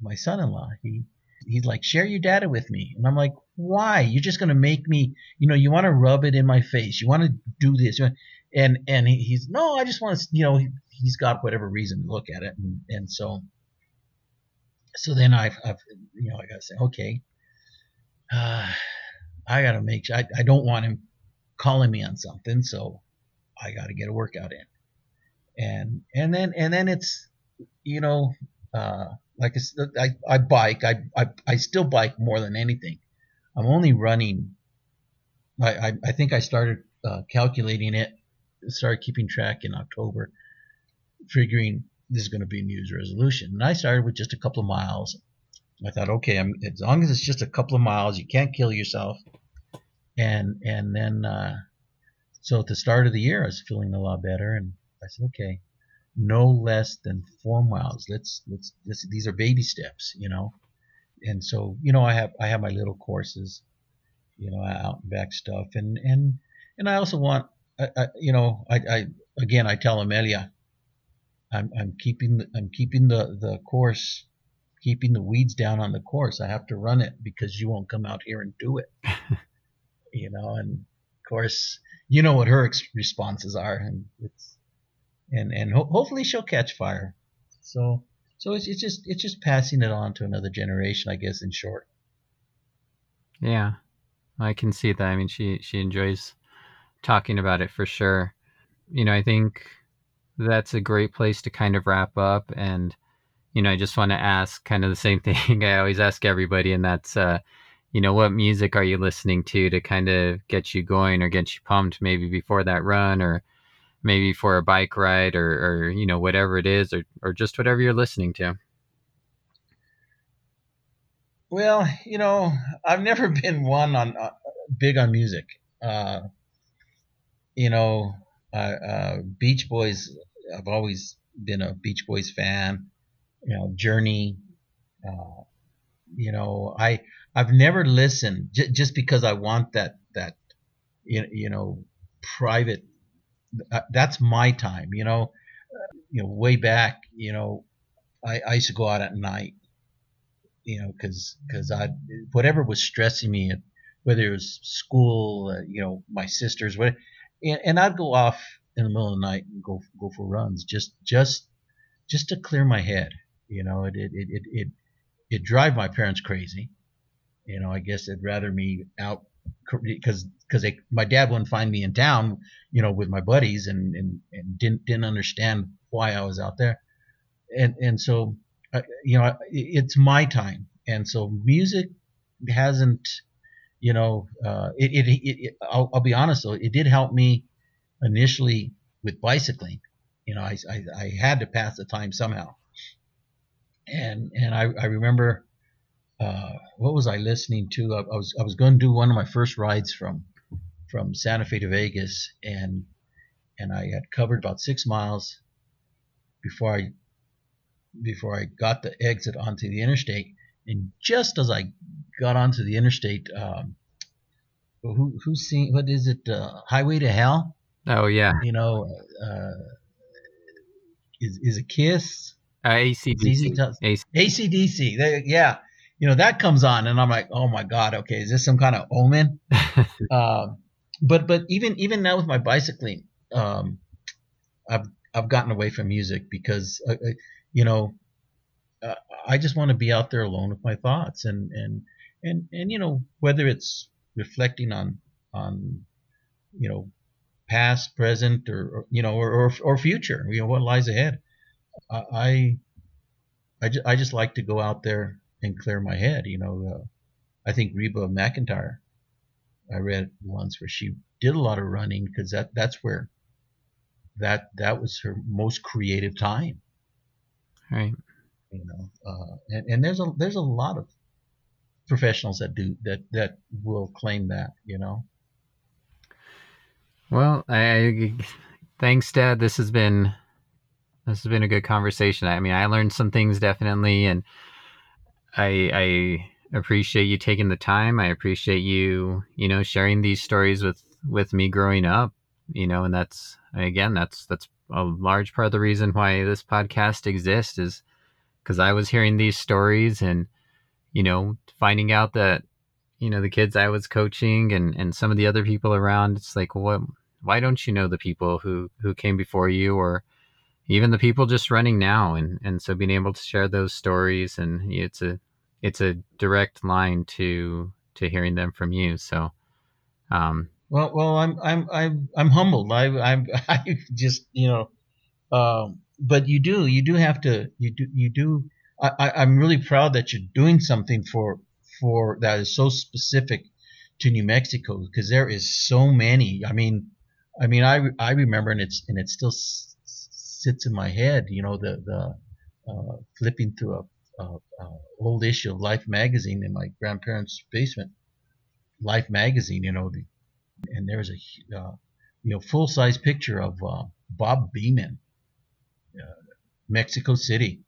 [SPEAKER 2] my son-in-law. He he's like, share your data with me, and I'm like, why? You're just gonna make me, you know, you want to rub it in my face. You want to do this, and and he's no, I just want to, you know, he's got whatever reason to look at it, and and so so then I've, I've you know I gotta say, okay, uh, I gotta make sure I, I don't want him calling me on something, so I gotta get a workout in, and and then and then it's you know uh, like I, I, I bike I, I I still bike more than anything. I'm only running. I I, I think I started uh, calculating it, started keeping track in October, figuring this is going to be a New Year's resolution. And I started with just a couple of miles. I thought, okay, I'm, as long as it's just a couple of miles, you can't kill yourself. And and then uh, so at the start of the year, I was feeling a lot better, and I said, okay, no less than four miles. Let's let's this, these are baby steps, you know. And so you know, I have I have my little courses, you know, out and back stuff, and and and I also want, I, I, you know, I, I again I tell Amelia, I'm I'm keeping the, I'm keeping the the course, keeping the weeds down on the course. I have to run it because you won't come out here and do it, you know. And of course, you know what her ex- responses are, and it's and and ho- hopefully she'll catch fire. So so it's, it's just it's just passing it on to another generation, I guess. In short.
[SPEAKER 1] Yeah, I can see that. I mean, she she enjoys talking about it for sure. You know, I think that's a great place to kind of wrap up. And you know, I just want to ask kind of the same thing I always ask everybody, and that's uh, you know, what music are you listening to to kind of get you going or get you pumped maybe before that run or maybe for a bike ride or, or you know whatever it is or, or just whatever you're listening to
[SPEAKER 2] well you know i've never been one on uh, big on music uh, you know uh, uh, beach boys i've always been a beach boys fan you know journey uh, you know i i've never listened j- just because i want that that you, you know private uh, that's my time. You know, you know, way back, you know, I, I used to go out at night, you know, because because I whatever was stressing me, whether it was school, uh, you know, my sisters, what, and, and I'd go off in the middle of the night and go go for runs just just just to clear my head. You know, it it it it it, it drive my parents crazy. You know, I guess they'd rather me out because because my dad wouldn't find me in town, you know, with my buddies, and and, and didn't didn't understand why I was out there, and and so uh, you know it's my time, and so music hasn't, you know, uh, it, it, it, it I'll, I'll, be honest though, it did help me initially with bicycling. You know, I, I, I had to pass the time somehow, and and I, I remember uh, what was I listening to? I, I was I was going to do one of my first rides from from Santa Fe to Vegas, and and I had covered about six miles before I before I got the exit onto the interstate. And just as I got onto the interstate, um, who who's seen what is it? Uh, Highway to Hell.
[SPEAKER 1] Oh yeah.
[SPEAKER 2] You know, uh, is is a Kiss.
[SPEAKER 1] Uh, ACDC.
[SPEAKER 2] ACDC. They, yeah, you know that comes on and i'm like oh my god okay is this some kind of omen uh, but but even even now with my bicycling um, i've i've gotten away from music because uh, uh you know uh, i just want to be out there alone with my thoughts and and and and you know whether it's reflecting on on you know past present or, or you know or, or, or future you know what lies ahead i I, just, I just like to go out there and clear my head. You know, uh, I think Reba McEntire. I read once where she did a lot of running because that that's where that that was her most creative time.
[SPEAKER 1] Right.
[SPEAKER 2] You know, uh, and and there's a there's a lot of professionals that do that that will claim that. You know.
[SPEAKER 1] Well, I thanks, Dad. This has been this has been a good conversation. I mean, I learned some things definitely, and I I appreciate you taking the time. I appreciate you, you know, sharing these stories with with me growing up, you know, and that's again, that's that's a large part of the reason why this podcast exists is because I was hearing these stories and, you know, finding out that, you know, the kids I was coaching and, and some of the other people around, it's like, what, why don't you know the people who, who came before you or even the people just running now? And, and so being able to share those stories and it's a, it's a direct line to, to hearing them from you. So, um,
[SPEAKER 2] well, well, I'm, I'm, I'm, I'm humbled. I, I'm, I just, you know, um, but you do you do have to you do you do I, I'm really proud that you're doing something for for that is so specific to New Mexico because there is so many. I mean, I mean, I, I remember and it's and it still s- sits in my head. You know, the the uh, flipping through a, a, a, old issue of Life magazine in my grandparents' basement. Life magazine, you know, the, and there was a uh, you know full size picture of uh, Bob Beamon Mexico City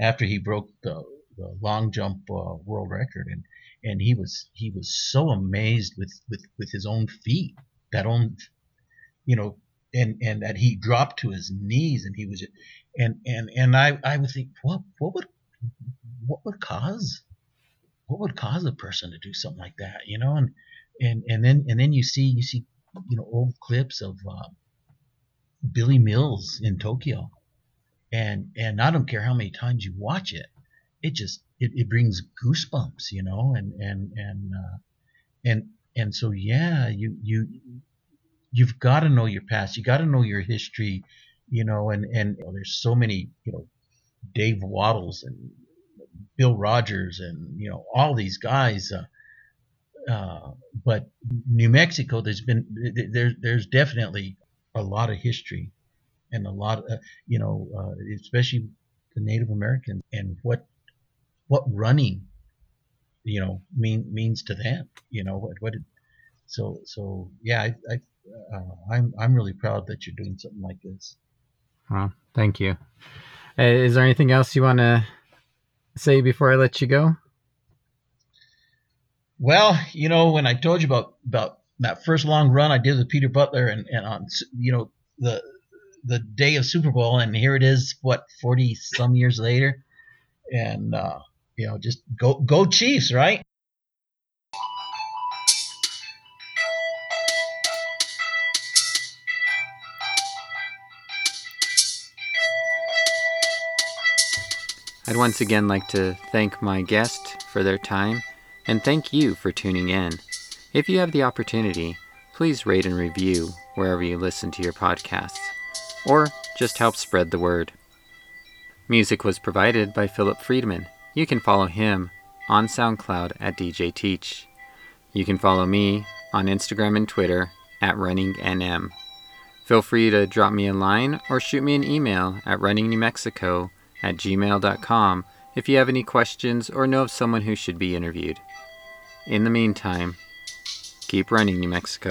[SPEAKER 2] after he broke the, the long jump uh, world record, and and he was he was so amazed with with with his own feet, that own, you know, and and that he dropped to his knees, and he was, and and and I I would think what what would what would cause what would cause a person to do something like that, you know, and and and then and then you see you see you know old clips of uh, Billy Mills in Tokyo and and I don't care how many times you watch it, it just it, it brings goosebumps, you know, and and and uh, and and so yeah, you you you've got to know your past, you got to know your history, you know, and and you know, there's so many, you know, Dave Wottles and Bill Rodgers and you know all these guys. Uh, uh, but New Mexico, there's been there, there's definitely a lot of history and a lot of, uh, you know, uh, especially the Native Americans and what what running, you know, mean means to them. You know what what. It, so so yeah, I, I uh, I'm I'm really proud that you're doing something like this.
[SPEAKER 1] Well, thank you. Uh, is there anything else you want to say before I let you go?
[SPEAKER 2] Well, you know, when I told you about about that first long run I did with Peter Butler, and and on you know the the day of Super Bowl, and here it is, what forty some years later, and uh, you know, just go go Chiefs, right?
[SPEAKER 1] I'd once again like to thank my guest for their time and thank you for tuning in. If you have the opportunity, please rate and review wherever you listen to your podcasts or just help spread the word. Music was provided by Philip Friedman. You can follow him on SoundCloud at DJ Teach. You can follow me on Instagram and Twitter at RunningNM. Feel free to drop me a line or shoot me an email at runningnewmexico at gmail.com if you have any questions or know of someone who should be interviewed. In the meantime, keep running, New Mexico.